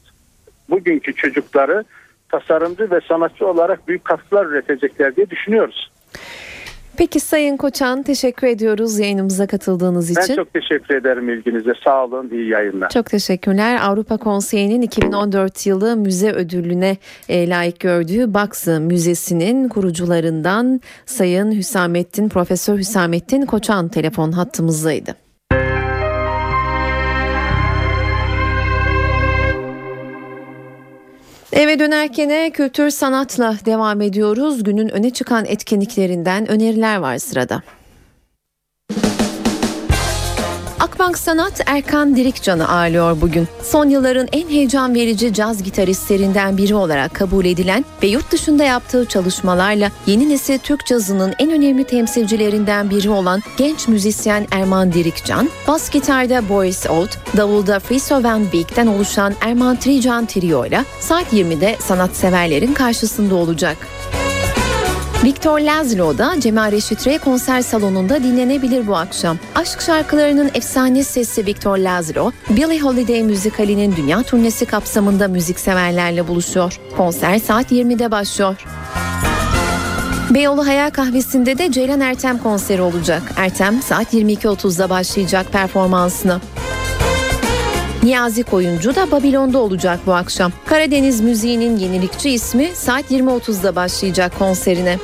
bugünkü çocukları tasarımcı ve sanatçı olarak büyük katkılar üretecekler diye düşünüyoruz. Peki Sayın Koçan teşekkür ediyoruz yayınımıza katıldığınız için. Ben çok teşekkür ederim ilginize. Sağ olun, iyi yayınlar. Çok teşekkürler. Avrupa Konseyi'nin 2014 yılı müze ödülüne e, layık gördüğü Baksı Müzesi'nin kurucularından Sayın Hüsamettin, Profesör Hüsamettin Koçan telefon hattımızdaydı. Eve dönerken kültür sanatla devam ediyoruz. Günün öne çıkan etkinliklerinden öneriler var sırada. Akbank Sanat Erkan Dirikcan'ı ağırlıyor bugün. Son yılların en heyecan verici caz gitaristlerinden biri olarak kabul edilen ve yurt dışında yaptığı çalışmalarla yeni nesil Türk cazının en önemli temsilcilerinden biri olan genç müzisyen Erman Dirikcan, bas gitarda Boris Old, davulda Friso Van Beek'ten oluşan Erman Trican Trio ile saat 20'de sanatseverlerin karşısında olacak. Victor Lazlo da Cemal Reşit Rey konser salonunda dinlenebilir bu akşam. Aşk şarkılarının efsane sesi Victor Lazlo, Billie Holiday müzikalinin dünya turnesi kapsamında müzikseverlerle buluşuyor. Konser saat 20'de başlıyor. Beyoğlu Hayal Kahvesi'nde de Ceylan Ertem konseri olacak. Ertem saat 22.30'da başlayacak performansını. Niyazi Koyuncu da Babilon'da olacak bu akşam. Karadeniz müziğinin yenilikçi ismi saat 20.30'da başlayacak konserine.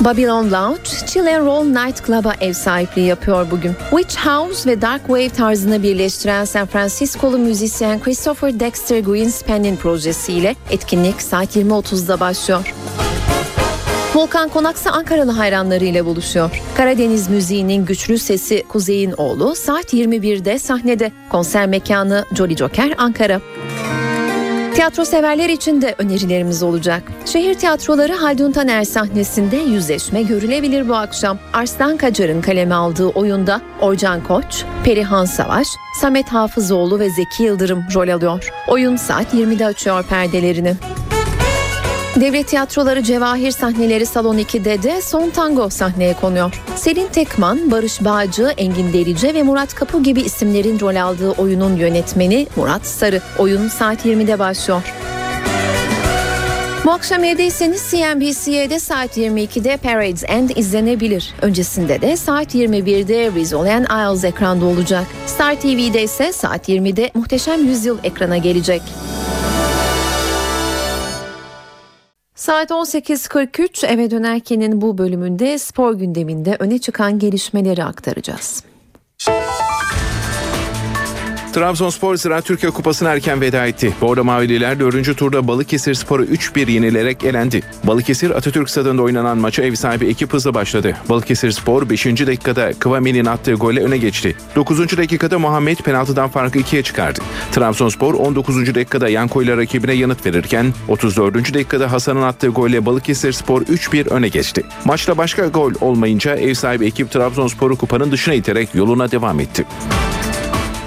Babylon Lounge, Chill and Roll Night Club'a ev sahipliği yapıyor bugün. Witch House ve Dark Wave tarzını birleştiren San Francisco'lu müzisyen Christopher Dexter Greenspan'in projesiyle etkinlik saat 20.30'da başlıyor. Volkan Konaksa Ankaralı hayranlarıyla buluşuyor. Karadeniz müziğinin güçlü sesi Kuzey'in oğlu saat 21'de sahnede. Konser mekanı Jolly Joker Ankara. Tiyatro severler için de önerilerimiz olacak. Şehir tiyatroları Haldun Taner sahnesinde yüzleşme görülebilir bu akşam. Arslan Kacar'ın kaleme aldığı oyunda Orcan Koç, Perihan Savaş, Samet Hafızoğlu ve Zeki Yıldırım rol alıyor. Oyun saat 20'de açıyor perdelerini. Devlet tiyatroları Cevahir sahneleri Salon 2'de de Son Tango sahneye konuyor. Selin Tekman, Barış Bağcı, Engin Delice ve Murat Kapu gibi isimlerin rol aldığı oyunun yönetmeni Murat Sarı. Oyun saat 20'de başlıyor. Bu akşam evdeyseniz CNBC'de saat 22'de Parades End izlenebilir. Öncesinde de saat 21'de Rizzle and Isles ekranda olacak. Star TV'de ise saat 20'de Muhteşem Yüzyıl ekrana gelecek. Saat 18.43 eve dönerkenin bu bölümünde spor gündeminde öne çıkan gelişmeleri aktaracağız. Trabzonspor Ziraat Türkiye Kupası'na erken veda etti. Bordo Mavililer 4. turda Balıkesir Spor'u 3-1 yenilerek elendi. Balıkesir Atatürk Stadı'nda oynanan maça ev sahibi ekip hızlı başladı. Balıkesir Spor 5. dakikada Kıvami'nin attığı golle öne geçti. 9. dakikada Muhammed penaltıdan farkı 2'ye çıkardı. Trabzonspor 19. dakikada Yanko ile rakibine yanıt verirken 34. dakikada Hasan'ın attığı golle Balıkesir Spor 3-1 öne geçti. Maçta başka gol olmayınca ev sahibi ekip Trabzonspor'u kupanın dışına iterek yoluna devam etti.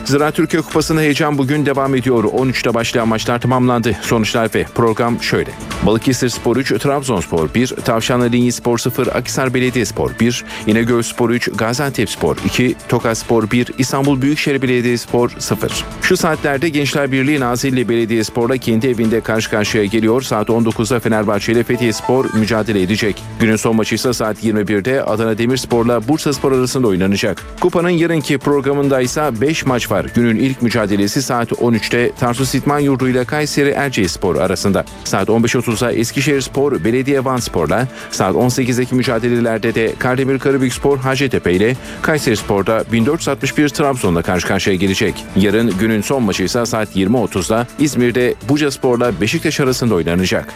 Zira Türkiye Kupası'nda heyecan bugün devam ediyor. 13'te başlayan maçlar tamamlandı. Sonuçlar ve program şöyle. Balıkesir Spor 3, Trabzonspor 1, Tavşanlı Linyi Spor 0, Akisar Belediyespor 1, İnegöl Spor 3, Gaziantep Spor 2, Tokat Spor 1, İstanbul Büyükşehir Belediyespor 0. Şu saatlerde Gençler Birliği Nazilli Belediyespor'la kendi evinde karşı karşıya geliyor. Saat 19'da Fenerbahçe ile Fethiye Spor mücadele edecek. Günün son maçı ise saat 21'de Adana Demirspor'la Bursa Spor arasında oynanacak. Kupanın yarınki programında ise 5 maç var. Günün ilk mücadelesi saat 13'te Tarsus İtman Yurdu ile Kayseri Erciyesspor arasında. Saat 15.30'da Eskişehir Spor Belediye Van Spor'la, saat 18'deki mücadelelerde de Kardemir Karabük Spor Hacettepe ile Kayseri Spor'da 1461 Trabzon'la karşı karşıya gelecek. Yarın günün son maçı ise saat 20.30'da İzmir'de Buca Spor'la Beşiktaş arasında oynanacak.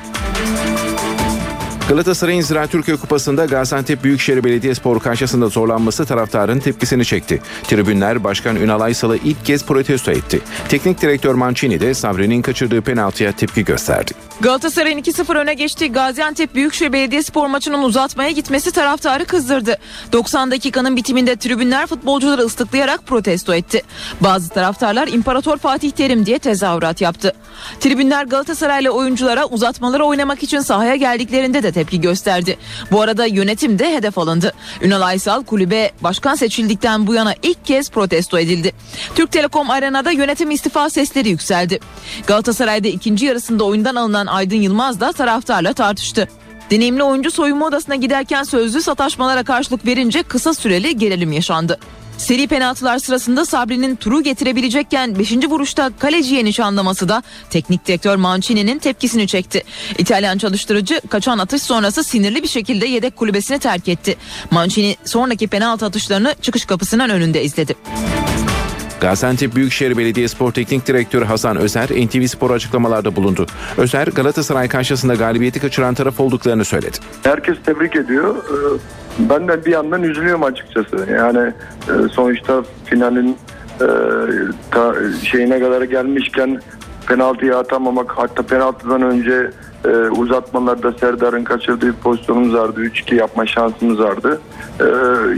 Galatasaray'ın Ziraat Türkiye Kupası'nda Gaziantep Büyükşehir Belediyespor karşısında zorlanması taraftarın tepkisini çekti. Tribünler Başkan Ünal Aysal'ı ilk kez protesto etti. Teknik direktör Mancini de Sabri'nin kaçırdığı penaltıya tepki gösterdi. Galatasaray'ın 2-0 öne geçtiği Gaziantep Büyükşehir Belediyespor maçının uzatmaya gitmesi taraftarı kızdırdı. 90 dakikanın bitiminde tribünler futbolcuları ıslıklayarak protesto etti. Bazı taraftarlar İmparator Fatih Terim diye tezahürat yaptı. Tribünler Galatasaraylı oyunculara uzatmaları oynamak için sahaya geldiklerinde de tepki gösterdi. Bu arada yönetim de hedef alındı. Ünal Aysal kulübe başkan seçildikten bu yana ilk kez protesto edildi. Türk Telekom Arena'da yönetim istifa sesleri yükseldi. Galatasaray'da ikinci yarısında oyundan alınan Aydın Yılmaz da taraftarla tartıştı. Deneyimli oyuncu soyunma odasına giderken sözlü sataşmalara karşılık verince kısa süreli gerilim yaşandı. Seri penaltılar sırasında Sabri'nin turu getirebilecekken 5. vuruşta kaleciye nişanlaması da teknik direktör Mancini'nin tepkisini çekti. İtalyan çalıştırıcı kaçan atış sonrası sinirli bir şekilde yedek kulübesini terk etti. Mancini sonraki penaltı atışlarını çıkış kapısının önünde izledi. Gaziantep Büyükşehir Belediyespor Teknik Direktörü Hasan Özer NTV Spor açıklamalarda bulundu. Özer Galatasaray karşısında galibiyeti kaçıran taraf olduklarını söyledi. Herkes tebrik ediyor. Ee, Ben de bir yandan üzülüyorum açıkçası. Yani e, sonuçta finalin e, şeyine kadar gelmişken penaltıyı atamamak hatta penaltıdan önce e, uzatmalarda Serdar'ın kaçırdığı pozisyonumuz vardı. 3-2 yapma şansımız vardı. E,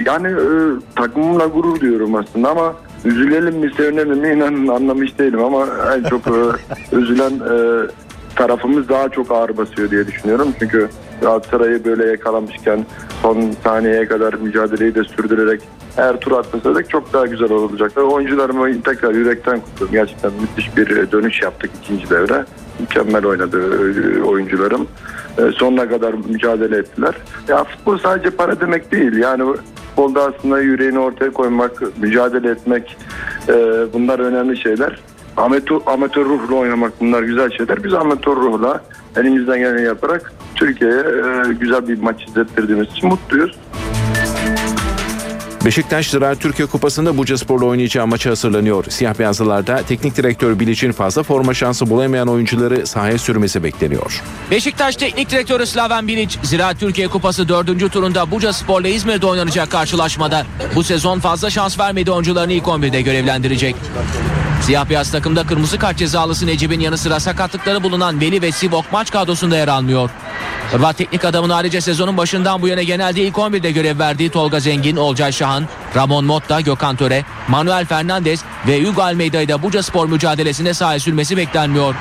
yani e, takımımla gurur diyorum aslında ama üzülelim mi sevinelim mi inanın anlamış değilim ama en çok e, üzülen e, tarafımız daha çok ağır basıyor diye düşünüyorum. Çünkü Galatasaray'ı böyle yakalamışken son saniyeye kadar mücadeleyi de sürdürerek eğer tur atmasaydık çok daha güzel olacaktı. Oyuncularımı tekrar yürekten kutluyorum. Gerçekten müthiş bir dönüş yaptık ikinci devre. Mükemmel oynadı e, oyuncularım. E, Sonuna kadar mücadele ettiler. Ya futbol sadece para demek değil. Yani futbolda aslında yüreğini ortaya koymak, mücadele etmek e, bunlar önemli şeyler. Amatör, amatör ruhla oynamak bunlar güzel şeyler. Biz amatör ruhla elimizden geleni yaparak Türkiye'ye güzel bir maç izlettirdiğimiz için mutluyuz. Beşiktaş Ziraat Türkiye Kupası'nda Bucaspor'la oynayacağı maça hazırlanıyor. Siyah beyazlılarda teknik direktör Bilic'in fazla forma şansı bulamayan oyuncuları sahaya sürmesi bekleniyor. Beşiktaş Teknik Direktörü Slaven Bilic, Ziraat Türkiye Kupası 4. turunda Buca Spor'la İzmir'de oynanacak karşılaşmada bu sezon fazla şans vermediği oyuncularını ilk 11'de görevlendirecek. Siyah beyaz takımda kırmızı kart cezalısı Necip'in yanı sıra sakatlıkları bulunan Veli ve Sivok maç kadrosunda yer almıyor. Hırvat teknik adamın ayrıca sezonun başından bu yana genelde ilk 11'de görev verdiği Tolga Zengin, Olcay Şahan, Ramon Motta, Gökhan Töre, Manuel Fernandez ve Hugo Almeida'yı da Buca Spor mücadelesinde sahaya sürmesi beklenmiyor.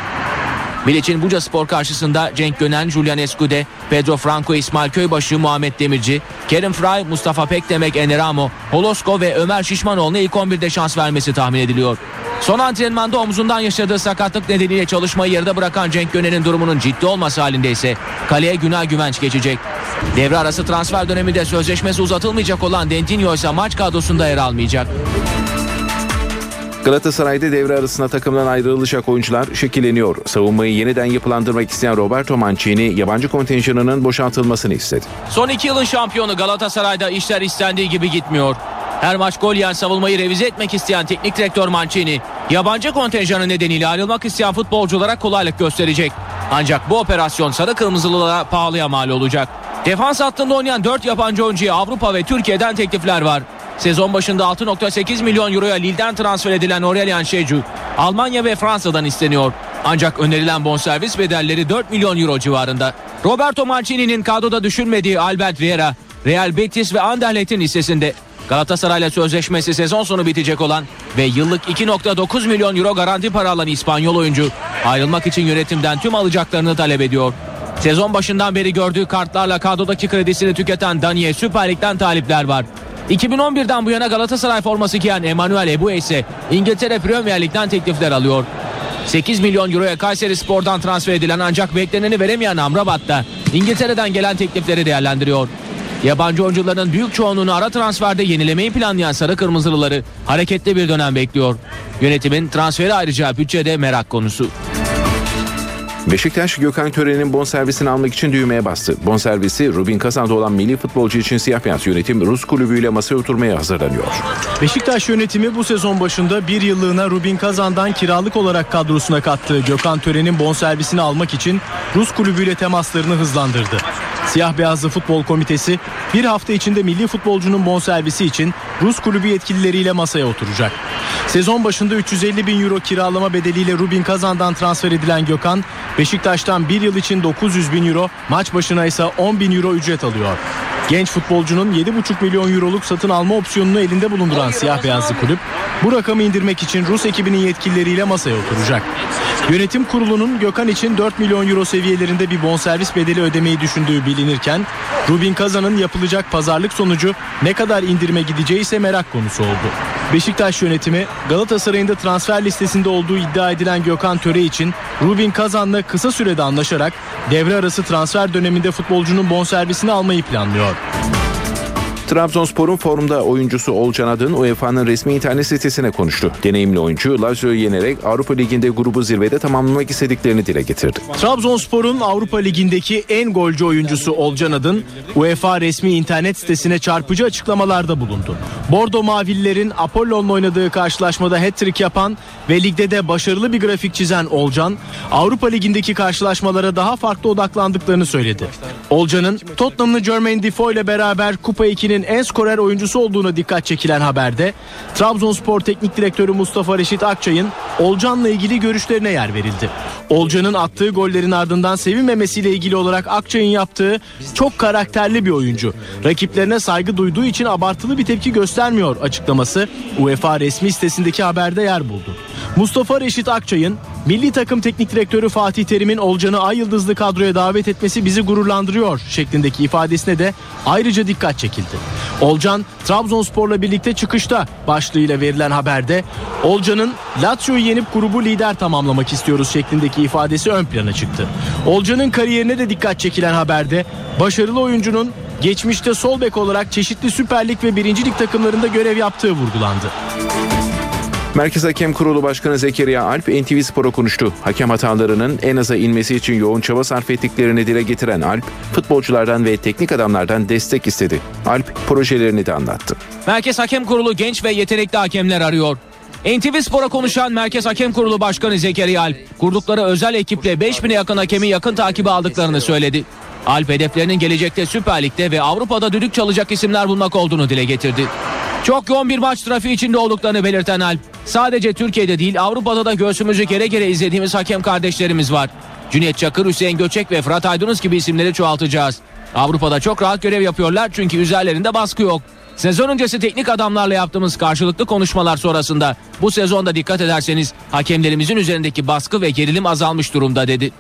Bilic'in Buca Spor karşısında Cenk Gönen, Julian Escude, Pedro Franco, İsmail Köybaşı, Muhammed Demirci, Kerim Fry, Mustafa Pekdemek, Eneramo, Holosko ve Ömer Şişmanoğlu'na ilk 11'de şans vermesi tahmin ediliyor. Son antrenmanda omzundan yaşadığı sakatlık nedeniyle çalışmayı yarıda bırakan Cenk Gönen'in durumunun ciddi olması halinde ise kaleye Günay Güvenç geçecek. Devre arası transfer döneminde sözleşmesi uzatılmayacak olan Dentinho ise maç kadrosunda yer almayacak. Galatasaray'da devre arasında takımdan ayrılacak oyuncular şekilleniyor. Savunmayı yeniden yapılandırmak isteyen Roberto Mancini yabancı kontenjanının boşaltılmasını istedi. Son iki yılın şampiyonu Galatasaray'da işler istendiği gibi gitmiyor. Her maç gol yiyen savunmayı revize etmek isteyen teknik direktör Mancini, yabancı kontenjanı nedeniyle ayrılmak isteyen futbolculara kolaylık gösterecek. Ancak bu operasyon sarı kırmızılılara pahalıya mal olacak. Defans hattında oynayan 4 yabancı oyuncuya Avrupa ve Türkiye'den teklifler var. Sezon başında 6.8 milyon euroya Lille'den transfer edilen Aurelien Şecu, Almanya ve Fransa'dan isteniyor. Ancak önerilen bonservis bedelleri 4 milyon euro civarında. Roberto Mancini'nin kadroda düşünmediği Albert Riera, Real Betis ve Anderlecht'in listesinde. Galatasaray'la sözleşmesi sezon sonu bitecek olan ve yıllık 2.9 milyon euro garanti para alan İspanyol oyuncu ayrılmak için yönetimden tüm alacaklarını talep ediyor. Sezon başından beri gördüğü kartlarla kadrodaki kredisini tüketen Daniye Süper Lig'den talipler var. 2011'den bu yana Galatasaray forması giyen Emanuel Ebue ise İngiltere Premier Lig'den teklifler alıyor. 8 milyon euroya Kayseri Spor'dan transfer edilen ancak bekleneni veremeyen Amrabat da İngiltere'den gelen teklifleri değerlendiriyor. Yabancı oyuncuların büyük çoğunluğunu ara transferde yenilemeyi planlayan Sarı Kırmızılıları hareketli bir dönem bekliyor. Yönetimin transferi ayrıca bütçede merak konusu. Beşiktaş Gökhan Tören'in bonservisini almak için düğmeye bastı. Bonservisi Rubin Kazan'da olan milli futbolcu için siyah beyaz yönetim Rus kulübüyle masaya oturmaya hazırlanıyor. Beşiktaş yönetimi bu sezon başında bir yıllığına Rubin Kazan'dan kiralık olarak kadrosuna kattığı Gökhan Tören'in bonservisini almak için Rus kulübüyle temaslarını hızlandırdı. Siyah Beyazlı Futbol Komitesi bir hafta içinde milli futbolcunun bonservisi için Rus kulübü yetkilileriyle masaya oturacak. Sezon başında 350 bin euro kiralama bedeliyle Rubin Kazan'dan transfer edilen Gökhan, Beşiktaş'tan bir yıl için 900 bin euro, maç başına ise 10 bin euro ücret alıyor. Genç futbolcunun 7,5 milyon euroluk satın alma opsiyonunu elinde bulunduran siyah beyazlı kulüp bu rakamı indirmek için Rus ekibinin yetkilileriyle masaya oturacak. Yönetim kurulunun Gökhan için 4 milyon euro seviyelerinde bir bonservis bedeli ödemeyi düşündüğü bilinirken Rubin Kazan'ın yapılacak pazarlık sonucu ne kadar indirime gideceği ise merak konusu oldu. Beşiktaş yönetimi Galatasaray'ın da transfer listesinde olduğu iddia edilen Gökhan Töre için Rubin Kazan'la kısa sürede anlaşarak devre arası transfer döneminde futbolcunun bonservisini almayı planlıyor. Yeah. Trabzonspor'un forumda oyuncusu Olcan Adın UEFA'nın resmi internet sitesine konuştu. Deneyimli oyuncu Lazio'yu yenerek Avrupa Ligi'nde grubu zirvede tamamlamak istediklerini dile getirdi. Trabzonspor'un Avrupa Ligi'ndeki en golcü oyuncusu Olcan Adın UEFA resmi internet sitesine çarpıcı açıklamalarda bulundu. Bordo Mavililerin Apollon'la oynadığı karşılaşmada hat-trick yapan ve ligde de başarılı bir grafik çizen Olcan, Avrupa Ligi'ndeki karşılaşmalara daha farklı odaklandıklarını söyledi. Olcan'ın Tottenham'lı Jermaine Defoe ile beraber Kupa 2'nin en skorer oyuncusu olduğuna dikkat çekilen haberde Trabzonspor Teknik Direktörü Mustafa Reşit Akçay'ın Olcan'la ilgili görüşlerine yer verildi. Olcan'ın attığı gollerin ardından sevinmemesiyle ilgili olarak Akçay'ın yaptığı çok karakterli bir oyuncu. Rakiplerine saygı duyduğu için abartılı bir tepki göstermiyor açıklaması UEFA resmi sitesindeki haberde yer buldu. Mustafa Reşit Akçay'ın milli takım teknik direktörü Fatih Terim'in Olcan'ı ay yıldızlı kadroya davet etmesi bizi gururlandırıyor şeklindeki ifadesine de ayrıca dikkat çekildi. Olcan Trabzonspor'la birlikte çıkışta başlığıyla verilen haberde Olcan'ın Lazio'yu yenip grubu lider tamamlamak istiyoruz şeklindeki ifadesi ön plana çıktı. Olcan'ın kariyerine de dikkat çekilen haberde başarılı oyuncunun geçmişte sol bek olarak çeşitli Süper Lig ve 1. Lig takımlarında görev yaptığı vurgulandı. Merkez Hakem Kurulu Başkanı Zekeriya Alp NTV Spor'a konuştu. Hakem hatalarının en aza inmesi için yoğun çaba sarf ettiklerini dile getiren Alp, futbolculardan ve teknik adamlardan destek istedi. Alp projelerini de anlattı. Merkez Hakem Kurulu genç ve yetenekli hakemler arıyor. NTV Spor'a konuşan Merkez Hakem Kurulu Başkanı Zekeriya Alp, kurdukları özel ekiple 5000'e yakın hakemi yakın takibe aldıklarını söyledi. Alp hedeflerinin gelecekte Süper Lig'de ve Avrupa'da düdük çalacak isimler bulmak olduğunu dile getirdi. Çok yoğun bir maç trafiği içinde olduklarını belirten Alp, sadece Türkiye'de değil Avrupa'da da göğsümüzü gere gere izlediğimiz hakem kardeşlerimiz var. Cüneyt Çakır, Hüseyin Göçek ve Fırat Aydınus gibi isimleri çoğaltacağız. Avrupa'da çok rahat görev yapıyorlar çünkü üzerlerinde baskı yok. Sezon öncesi teknik adamlarla yaptığımız karşılıklı konuşmalar sonrasında bu sezonda dikkat ederseniz hakemlerimizin üzerindeki baskı ve gerilim azalmış durumda dedi.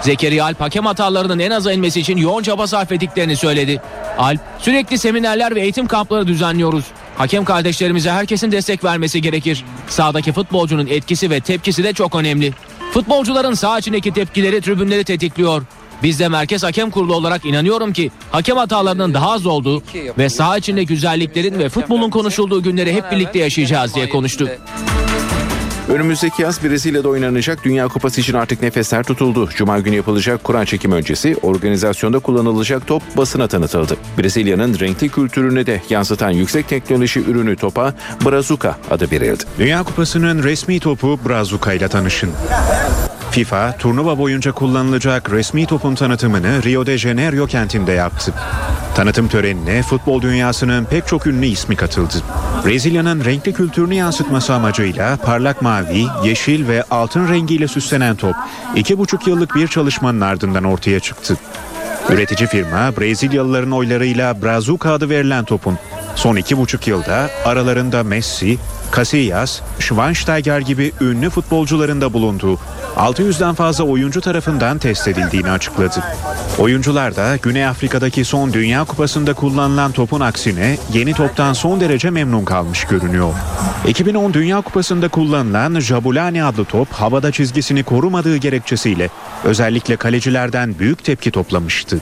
Zekeriya Alp hakem hatalarının en aza inmesi için yoğun çaba sarf ettiklerini söyledi. Alp sürekli seminerler ve eğitim kampları düzenliyoruz. Hakem kardeşlerimize herkesin destek vermesi gerekir. Sahadaki futbolcunun etkisi ve tepkisi de çok önemli. Futbolcuların saha içindeki tepkileri tribünleri tetikliyor. Biz de Merkez Hakem Kurulu olarak inanıyorum ki hakem hatalarının daha az olduğu ve saha içinde güzelliklerin ve futbolun konuşulduğu günleri hep birlikte yaşayacağız diye konuştu. Önümüzdeki yaz Brezilya'da oynanacak Dünya Kupası için artık nefesler tutuldu. Cuma günü yapılacak Kur'an çekim öncesi organizasyonda kullanılacak top basına tanıtıldı. Brezilya'nın renkli kültürünü de yansıtan yüksek teknoloji ürünü topa Brazuca adı verildi. Dünya Kupası'nın resmi topu Brazuca ile tanışın. FIFA, turnuva boyunca kullanılacak resmi topun tanıtımını Rio de Janeiro kentinde yaptı. Tanıtım törenine futbol dünyasının pek çok ünlü ismi katıldı. Brezilya'nın renkli kültürünü yansıtması amacıyla parlak mavi, yeşil ve altın rengiyle süslenen top, iki buçuk yıllık bir çalışmanın ardından ortaya çıktı. Üretici firma Brezilyalıların oylarıyla Brazuca adı verilen topun son iki buçuk yılda aralarında Messi, Casillas, Schweinsteiger gibi ünlü futbolcuların da bulunduğu 600'den fazla oyuncu tarafından test edildiğini açıkladı. Oyuncular da Güney Afrika'daki son Dünya Kupası'nda kullanılan topun aksine yeni toptan son derece memnun kalmış görünüyor. 2010 Dünya Kupası'nda kullanılan Jabulani adlı top havada çizgisini korumadığı gerekçesiyle özellikle kalecilerden büyük tepki toplamıştı.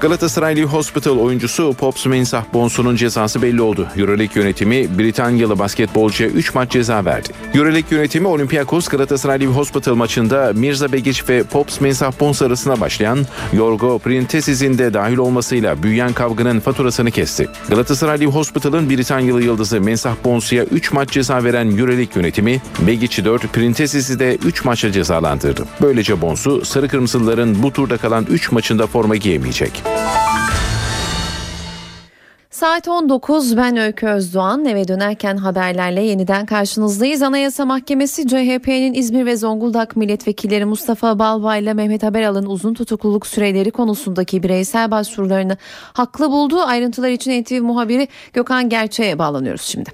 Galatasaraylı Hospital oyuncusu Pops Mensah Bonsu'nun cezası belli oldu. Euroleague yönetimi Britanyalı basketbolcuya 3 maç ceza verdi. Euroleague yönetimi Olympiakos Galatasaraylı Hospital maçında Mirza Begic ve Pops Mensah Bons arasında başlayan Yorgo Printesis'in de dahil olmasıyla büyüyen kavganın faturasını kesti. Galatasaraylı Hospital'ın Britanyalı yıldızı Mensah Bonsu'ya 3 maç ceza veren Euroleague yönetimi Begic'i 4, Printesis'i de 3 maçla cezalandırdı. Böylece Bonsu sarı kırmızıların bu turda kalan 3 maçında forma giyemeyecek. Música Saat 19 ben Öykü Özdoğan eve dönerken haberlerle yeniden karşınızdayız. Anayasa Mahkemesi CHP'nin İzmir ve Zonguldak milletvekilleri Mustafa Balbay ile Mehmet Haberal'ın uzun tutukluluk süreleri konusundaki bireysel başvurularını haklı buldu. Ayrıntılar için NTV muhabiri Gökhan Gerçe'ye bağlanıyoruz şimdi.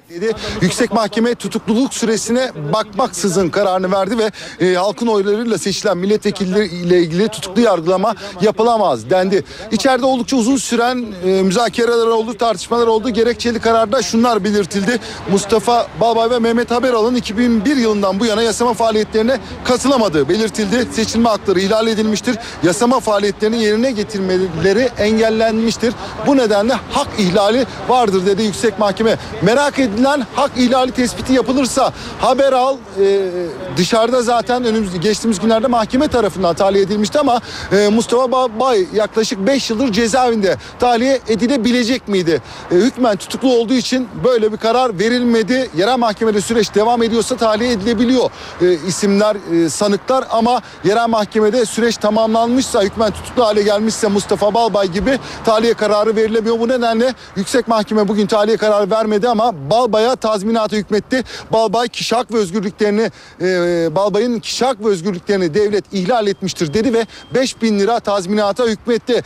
Yüksek Mahkeme tutukluluk süresine bakmaksızın kararını verdi ve e, halkın oylarıyla seçilen milletvekilleri ile ilgili tutuklu yargılama yapılamaz dendi. İçeride oldukça uzun süren e, müzakereler oldu, tartışmalar oldu. Gerekçeli kararda şunlar belirtildi. Mustafa Balbay ve Mehmet Haberal'ın 2001 yılından bu yana yasama faaliyetlerine katılamadığı belirtildi. Seçilme hakları ihlal edilmiştir. Yasama faaliyetlerini yerine getirmeleri engellenmiştir. Bu nedenle hak ihlali vardır dedi Yüksek Mahkeme. Merak edilen hak ihlali tespiti yapılırsa Haberal e, dışarıda zaten önümüz geçtiğimiz günlerde mahkeme tarafından tahliye edilmişti ama e, Mustafa Balbay yaklaşık 5 yıldır cezaevinde tahliye edilebilecek miydi? E, hükmen tutuklu olduğu için böyle bir karar verilmedi. Yerel mahkemede süreç devam ediyorsa tahliye edilebiliyor e, isimler, e, sanıklar ama yerel mahkemede süreç tamamlanmışsa, hükmen tutuklu hale gelmişse Mustafa Balbay gibi tahliye kararı verilemiyor. Bu nedenle Yüksek Mahkeme bugün tahliye kararı vermedi ama Balbay'a tazminatı hükmetti. Balbay kişi hak ve özgürlüklerini e, Balbay'ın kişi hak ve özgürlüklerini devlet ihlal etmiştir dedi ve 5000 lira tazminata hükmetti.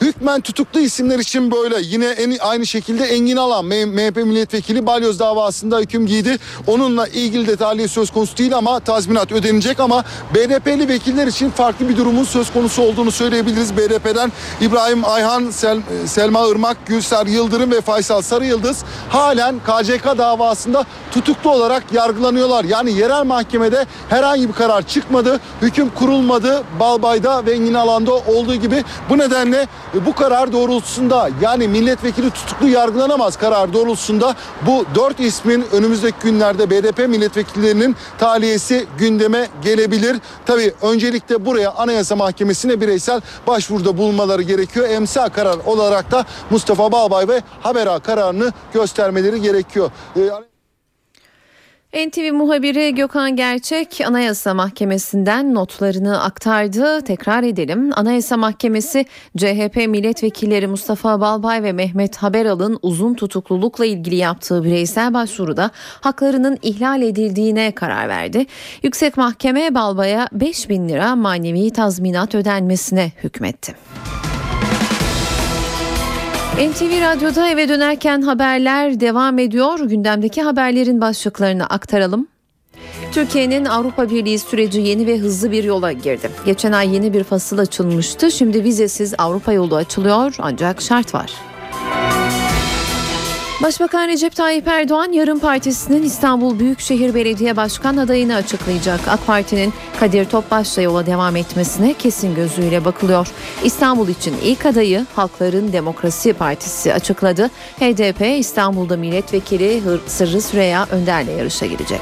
Hükmen tutuklu isimler için böyle yine en, aynı şekilde Engin Alan MHP milletvekili balyoz davasında hüküm giydi. Onunla ilgili de tahliye söz konusu değil ama tazminat ödenecek ama BDP'li vekiller için farklı bir durumun söz konusu olduğunu söyleyebiliriz. BDP'den İbrahim Ayhan, Sel, Selma Irmak, Gülser Yıldırım ve Faysal Sarı Yıldız halen KCK davasında tutuklu olarak yargılanıyorlar. Yani yerel mahkemede herhangi bir karar çıkmadı. Hüküm kurulmadı. Balbay'da ve Engin Alan'da olduğu gibi bu nedenle bu karar doğrultusunda yani milletvekili tutuklu yargılanamaz karar doğrultusunda bu dört ismin önümüzdeki günlerde BDP milletvekillerinin tahliyesi gündeme gelebilir. Tabi öncelikle buraya Anayasa Mahkemesi'ne bireysel başvuruda bulunmaları gerekiyor. Emsa karar olarak da Mustafa Balbay ve Habera kararını göstermeleri gerekiyor. Ee, NTV muhabiri Gökhan Gerçek Anayasa Mahkemesi'nden notlarını aktardı. Tekrar edelim. Anayasa Mahkemesi CHP milletvekilleri Mustafa Balbay ve Mehmet Haberal'ın uzun tutuklulukla ilgili yaptığı bireysel başvuruda haklarının ihlal edildiğine karar verdi. Yüksek Mahkeme Balbay'a 5 bin lira manevi tazminat ödenmesine hükmetti. NTV Radyo'da eve dönerken haberler devam ediyor. Gündemdeki haberlerin başlıklarını aktaralım. Türkiye'nin Avrupa Birliği süreci yeni ve hızlı bir yola girdi. Geçen ay yeni bir fasıl açılmıştı. Şimdi vizesiz Avrupa yolu açılıyor ancak şart var. Başbakan Recep Tayyip Erdoğan yarın partisinin İstanbul Büyükşehir Belediye Başkan adayını açıklayacak. AK Parti'nin Kadir Topbaş'la yola devam etmesine kesin gözüyle bakılıyor. İstanbul için ilk adayı Halkların Demokrasi Partisi açıkladı. HDP İstanbul'da milletvekili Sırrı Süreyya Önder'le yarışa girecek.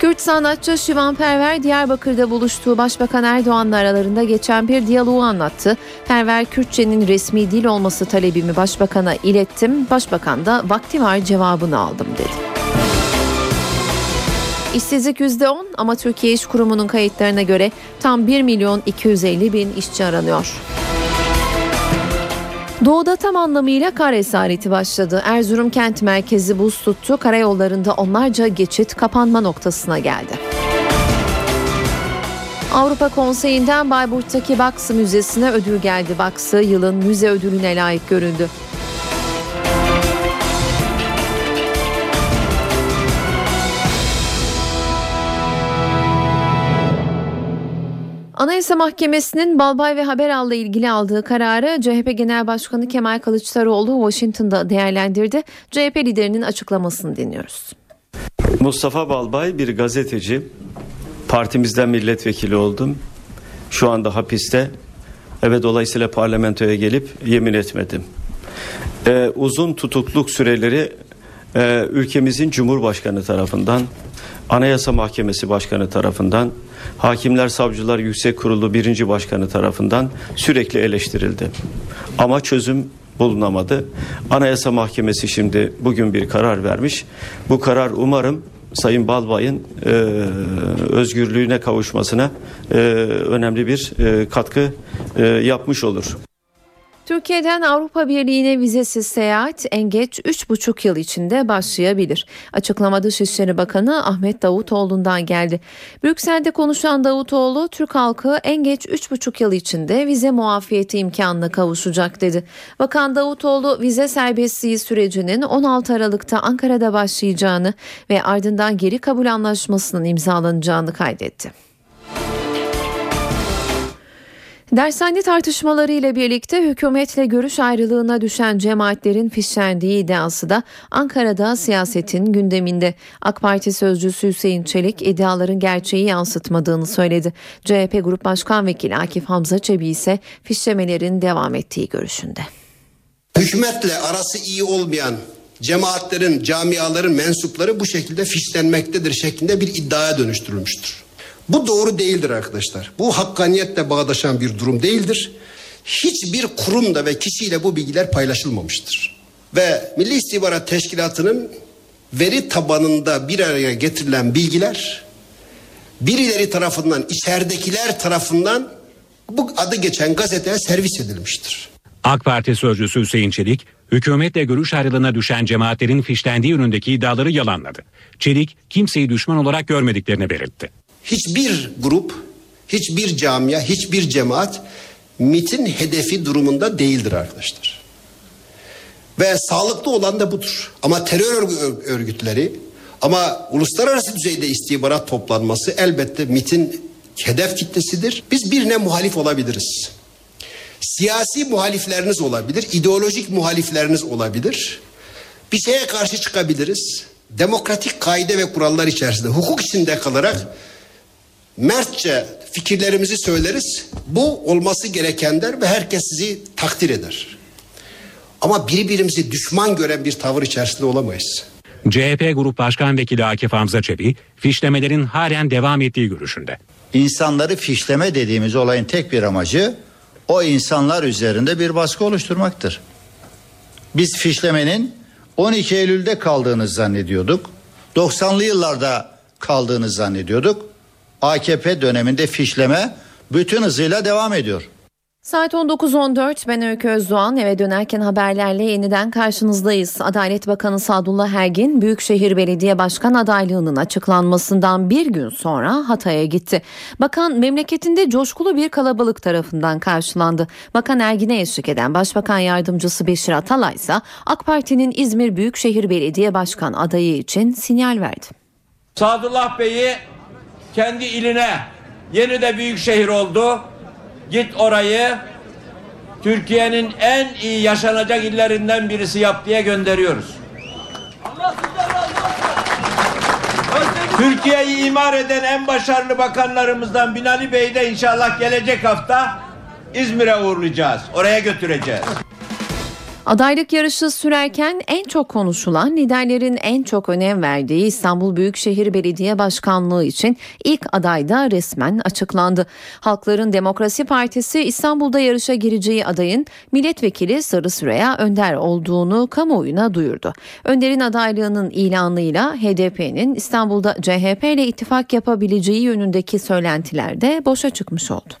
Kürt sanatçı Şivan Perver Diyarbakır'da buluştuğu Başbakan Erdoğan'la aralarında geçen bir diyaloğu anlattı. Perver Kürtçenin resmi dil olması talebimi başbakana ilettim. Başbakan da vakti var cevabını aldım dedi. İşsizlik %10 ama Türkiye İş Kurumu'nun kayıtlarına göre tam 1 milyon 250 bin işçi aranıyor. Doğuda tam anlamıyla kar esareti başladı. Erzurum kent merkezi buz tuttu. Karayollarında onlarca geçit kapanma noktasına geldi. Avrupa Konseyi'nden Bayburt'taki Baksı Müzesi'ne ödül geldi. Baksı yılın müze ödülüne layık görüldü. Anayasa Mahkemesi'nin Balbay ve Haberal'la ilgili aldığı kararı CHP Genel Başkanı Kemal Kılıçdaroğlu Washington'da değerlendirdi. CHP liderinin açıklamasını dinliyoruz. Mustafa Balbay bir gazeteci. Partimizden milletvekili oldum. Şu anda hapiste. Evet dolayısıyla parlamentoya gelip yemin etmedim. Ee, uzun tutukluk süreleri e, ülkemizin Cumhurbaşkanı tarafından, Anayasa Mahkemesi Başkanı tarafından, Hakimler Savcılar Yüksek Kurulu birinci Başkanı tarafından sürekli eleştirildi. Ama çözüm bulunamadı. Anayasa Mahkemesi şimdi bugün bir karar vermiş. Bu karar umarım Sayın Balbay'ın e, özgürlüğüne kavuşmasına e, önemli bir e, katkı e, yapmış olur. Türkiye'den Avrupa Birliği'ne vizesiz seyahat en geç 3,5 yıl içinde başlayabilir. Açıklama Dışişleri Bakanı Ahmet Davutoğlu'ndan geldi. Brüksel'de konuşan Davutoğlu, Türk halkı en geç 3,5 yıl içinde vize muafiyeti imkanına kavuşacak dedi. Bakan Davutoğlu vize serbestliği sürecinin 16 Aralık'ta Ankara'da başlayacağını ve ardından geri kabul anlaşmasının imzalanacağını kaydetti. Dershane tartışmaları ile birlikte hükümetle görüş ayrılığına düşen cemaatlerin fişlendiği iddiası da Ankara'da siyasetin gündeminde. AK Parti sözcüsü Hüseyin Çelik iddiaların gerçeği yansıtmadığını söyledi. CHP Grup Başkan Vekili Akif Hamza Çebi ise fişlemelerin devam ettiği görüşünde. Hükümetle arası iyi olmayan cemaatlerin, camiaların mensupları bu şekilde fişlenmektedir şeklinde bir iddiaya dönüştürülmüştür. Bu doğru değildir arkadaşlar. Bu hakkaniyetle bağdaşan bir durum değildir. Hiçbir kurumda ve kişiyle bu bilgiler paylaşılmamıştır. Ve Milli İstihbarat Teşkilatı'nın veri tabanında bir araya getirilen bilgiler birileri tarafından, içeridekiler tarafından bu adı geçen gazeteye servis edilmiştir. AK Parti sözcüsü Hüseyin Çelik, hükümetle görüş ayrılığına düşen cemaatlerin fişlendiği yönündeki iddiaları yalanladı. Çelik, kimseyi düşman olarak görmediklerini belirtti. Hiçbir grup, hiçbir camia, hiçbir cemaat MIT'in hedefi durumunda değildir arkadaşlar. Ve sağlıklı olan da budur. Ama terör örgütleri ama uluslararası düzeyde istihbarat toplanması elbette MIT'in hedef kitlesidir. Biz birine muhalif olabiliriz. Siyasi muhalifleriniz olabilir, ideolojik muhalifleriniz olabilir. Bir şeye karşı çıkabiliriz. Demokratik kaide ve kurallar içerisinde, hukuk içinde kalarak mertçe fikirlerimizi söyleriz. Bu olması gerekenler ve herkes sizi takdir eder. Ama birbirimizi düşman gören bir tavır içerisinde olamayız. CHP Grup Başkan Vekili Akif Hamza Çebi, fişlemelerin halen devam ettiği görüşünde. İnsanları fişleme dediğimiz olayın tek bir amacı o insanlar üzerinde bir baskı oluşturmaktır. Biz fişlemenin 12 Eylül'de kaldığını zannediyorduk. 90'lı yıllarda kaldığını zannediyorduk. AKP döneminde fişleme bütün hızıyla devam ediyor. Saat 19.14 ben Öykü Özdoğan eve dönerken haberlerle yeniden karşınızdayız. Adalet Bakanı Sadullah Ergin Büyükşehir Belediye Başkan adaylığının açıklanmasından bir gün sonra Hatay'a gitti. Bakan memleketinde coşkulu bir kalabalık tarafından karşılandı. Bakan Ergin'e eşlik eden Başbakan Yardımcısı Beşir Atalay ise AK Parti'nin İzmir Büyükşehir Belediye Başkan adayı için sinyal verdi. Sadullah Bey'i kendi iline yeni de büyük şehir oldu. Git orayı Türkiye'nin en iyi yaşanacak illerinden birisi yap diye gönderiyoruz. Türkiye'yi imar eden en başarılı bakanlarımızdan Binali Bey'i de inşallah gelecek hafta İzmir'e uğurlayacağız. Oraya götüreceğiz. Adaylık yarışı sürerken en çok konuşulan liderlerin en çok önem verdiği İstanbul Büyükşehir Belediye Başkanlığı için ilk aday da resmen açıklandı. Halkların Demokrasi Partisi İstanbul'da yarışa gireceği adayın milletvekili Sarı Süreyya Önder olduğunu kamuoyuna duyurdu. Önder'in adaylığının ilanıyla HDP'nin İstanbul'da CHP ile ittifak yapabileceği yönündeki söylentiler de boşa çıkmış oldu.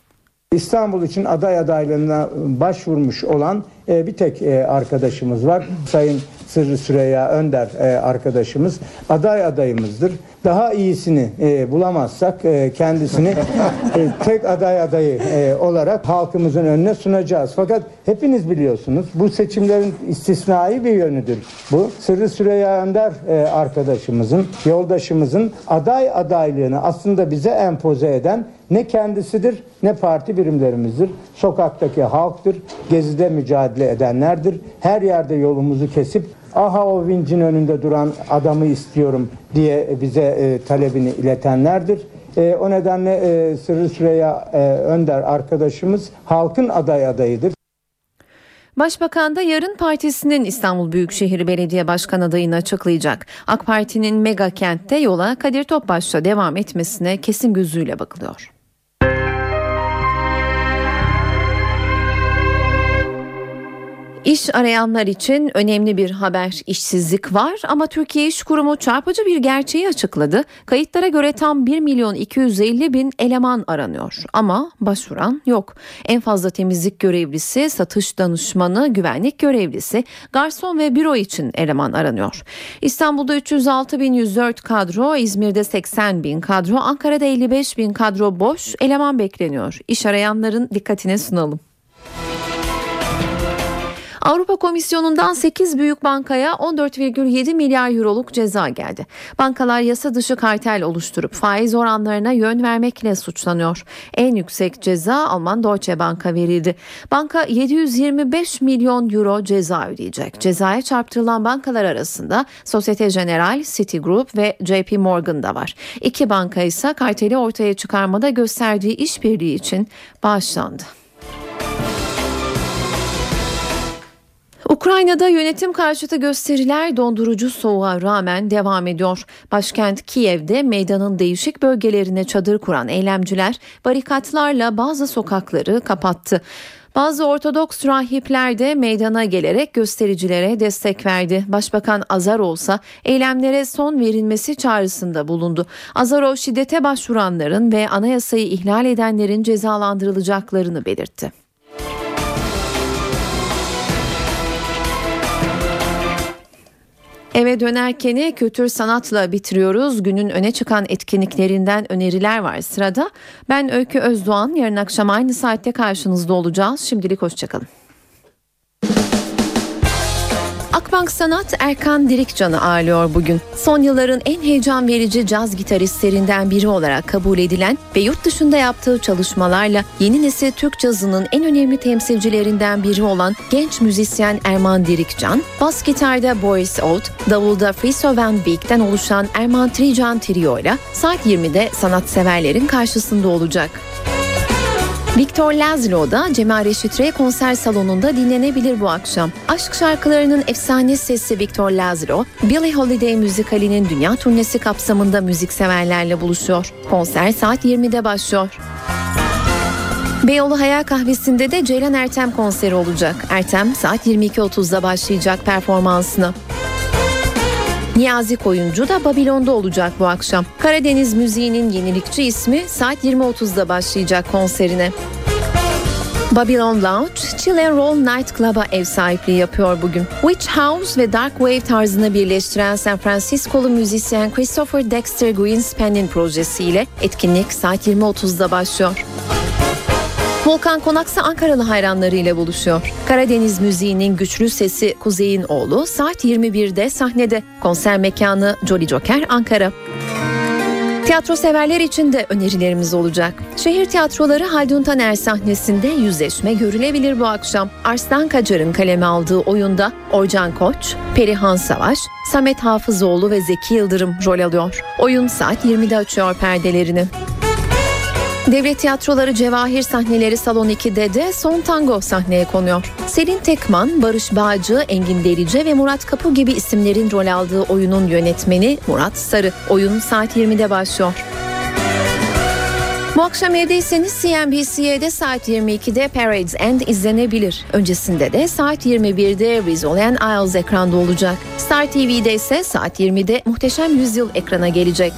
İstanbul için aday adaylığına başvurmuş olan e, bir tek e, arkadaşımız var. Sayın Sırrı Süreyya Önder e, arkadaşımız aday adayımızdır. Daha iyisini e, bulamazsak e, kendisini e, tek aday adayı e, olarak halkımızın önüne sunacağız. Fakat hepiniz biliyorsunuz bu seçimlerin istisnai bir yönüdür. Bu Sırrı Süreyya Önder e, arkadaşımızın, yoldaşımızın aday adaylığını aslında bize empoze eden ne kendisidir ne parti birimlerimizdir. Sokaktaki halktır, gezide mücadele edenlerdir. Her yerde yolumuzu kesip aha o vincin önünde duran adamı istiyorum diye bize e, talebini iletenlerdir. E, o nedenle e, Sırrı Süreyya e, Önder arkadaşımız halkın aday adayıdır. Başbakan da yarın partisinin İstanbul Büyükşehir Belediye Başkan adayını açıklayacak. AK Parti'nin mega kentte yola Kadir Topbaş'ta devam etmesine kesin gözüyle bakılıyor. İş arayanlar için önemli bir haber işsizlik var ama Türkiye İş Kurumu çarpıcı bir gerçeği açıkladı. Kayıtlara göre tam 1 milyon 250 bin eleman aranıyor ama başvuran yok. En fazla temizlik görevlisi, satış danışmanı, güvenlik görevlisi, garson ve büro için eleman aranıyor. İstanbul'da 306 bin 104 kadro, İzmir'de 80 bin kadro, Ankara'da 55 bin kadro boş eleman bekleniyor. İş arayanların dikkatine sunalım. Avrupa Komisyonu'ndan 8 büyük bankaya 14,7 milyar euroluk ceza geldi. Bankalar yasa dışı kartel oluşturup faiz oranlarına yön vermekle suçlanıyor. En yüksek ceza Alman Deutsche Bank'a verildi. Banka 725 milyon euro ceza ödeyecek. Cezaya çarptırılan bankalar arasında Societe Generale, Citigroup ve JP Morgan da var. İki banka ise karteli ortaya çıkarmada gösterdiği işbirliği için bağışlandı. Ukrayna'da yönetim karşıtı gösteriler dondurucu soğuğa rağmen devam ediyor. Başkent Kiev'de meydanın değişik bölgelerine çadır kuran eylemciler barikatlarla bazı sokakları kapattı. Bazı Ortodoks rahipler de meydana gelerek göstericilere destek verdi. Başbakan Azarov ise eylemlere son verilmesi çağrısında bulundu. Azarov şiddete başvuranların ve anayasayı ihlal edenlerin cezalandırılacaklarını belirtti. Eve dönerken kültür sanatla bitiriyoruz. Günün öne çıkan etkinliklerinden öneriler var sırada. Ben Öykü Özdoğan. Yarın akşam aynı saatte karşınızda olacağız. Şimdilik hoşçakalın. Akbank Sanat Erkan Dirikcan'ı ağırlıyor bugün. Son yılların en heyecan verici caz gitaristlerinden biri olarak kabul edilen ve yurt dışında yaptığı çalışmalarla yeni nesil Türk cazının en önemli temsilcilerinden biri olan genç müzisyen Erman Dirikcan, bas gitarda Boris Old, davulda Friso Van Beek'ten oluşan Erman Trican Trio ile saat 20'de sanatseverlerin karşısında olacak. Victor Lazlo da Cemal Reşit Rey konser salonunda dinlenebilir bu akşam. Aşk şarkılarının efsane sesi Victor Lazlo, Billie Holiday müzikalinin dünya turnesi kapsamında müzikseverlerle buluşuyor. Konser saat 20'de başlıyor. Beyoğlu Hayal Kahvesi'nde de Ceylan Ertem konseri olacak. Ertem saat 22.30'da başlayacak performansını. Niyazi Koyuncu da Babilon'da olacak bu akşam. Karadeniz müziğinin yenilikçi ismi saat 20.30'da başlayacak konserine. Babylon Lounge, Chill and Roll Night Club'a ev sahipliği yapıyor bugün. Witch House ve Dark Wave tarzını birleştiren San Francisco'lu müzisyen Christopher Dexter Greenspan'in projesiyle etkinlik saat 20.30'da başlıyor. Volkan Konaksa Ankaralı hayranlarıyla buluşuyor. Karadeniz müziğinin güçlü sesi Kuzey'in oğlu saat 21'de sahnede. Konser mekanı Jolly Joker Ankara. Tiyatro severler için de önerilerimiz olacak. Şehir tiyatroları Haldun Taner sahnesinde yüzleşme görülebilir bu akşam. Arslan Kacar'ın kaleme aldığı oyunda Orcan Koç, Perihan Savaş, Samet Hafızoğlu ve Zeki Yıldırım rol alıyor. Oyun saat 20'de açıyor perdelerini. Devlet tiyatroları Cevahir sahneleri Salon 2'de de Son Tango sahneye konuyor. Selin Tekman, Barış Bağcı, Engin Derice ve Murat Kapı gibi isimlerin rol aldığı oyunun yönetmeni Murat Sarı. Oyun saat 20'de başlıyor. Bu akşam evdeyseniz CNBC'de saat 22'de Parades End izlenebilir. Öncesinde de saat 21'de Rizal and Isles ekranda olacak. Star TV'de ise saat 20'de Muhteşem Yüzyıl ekrana gelecek.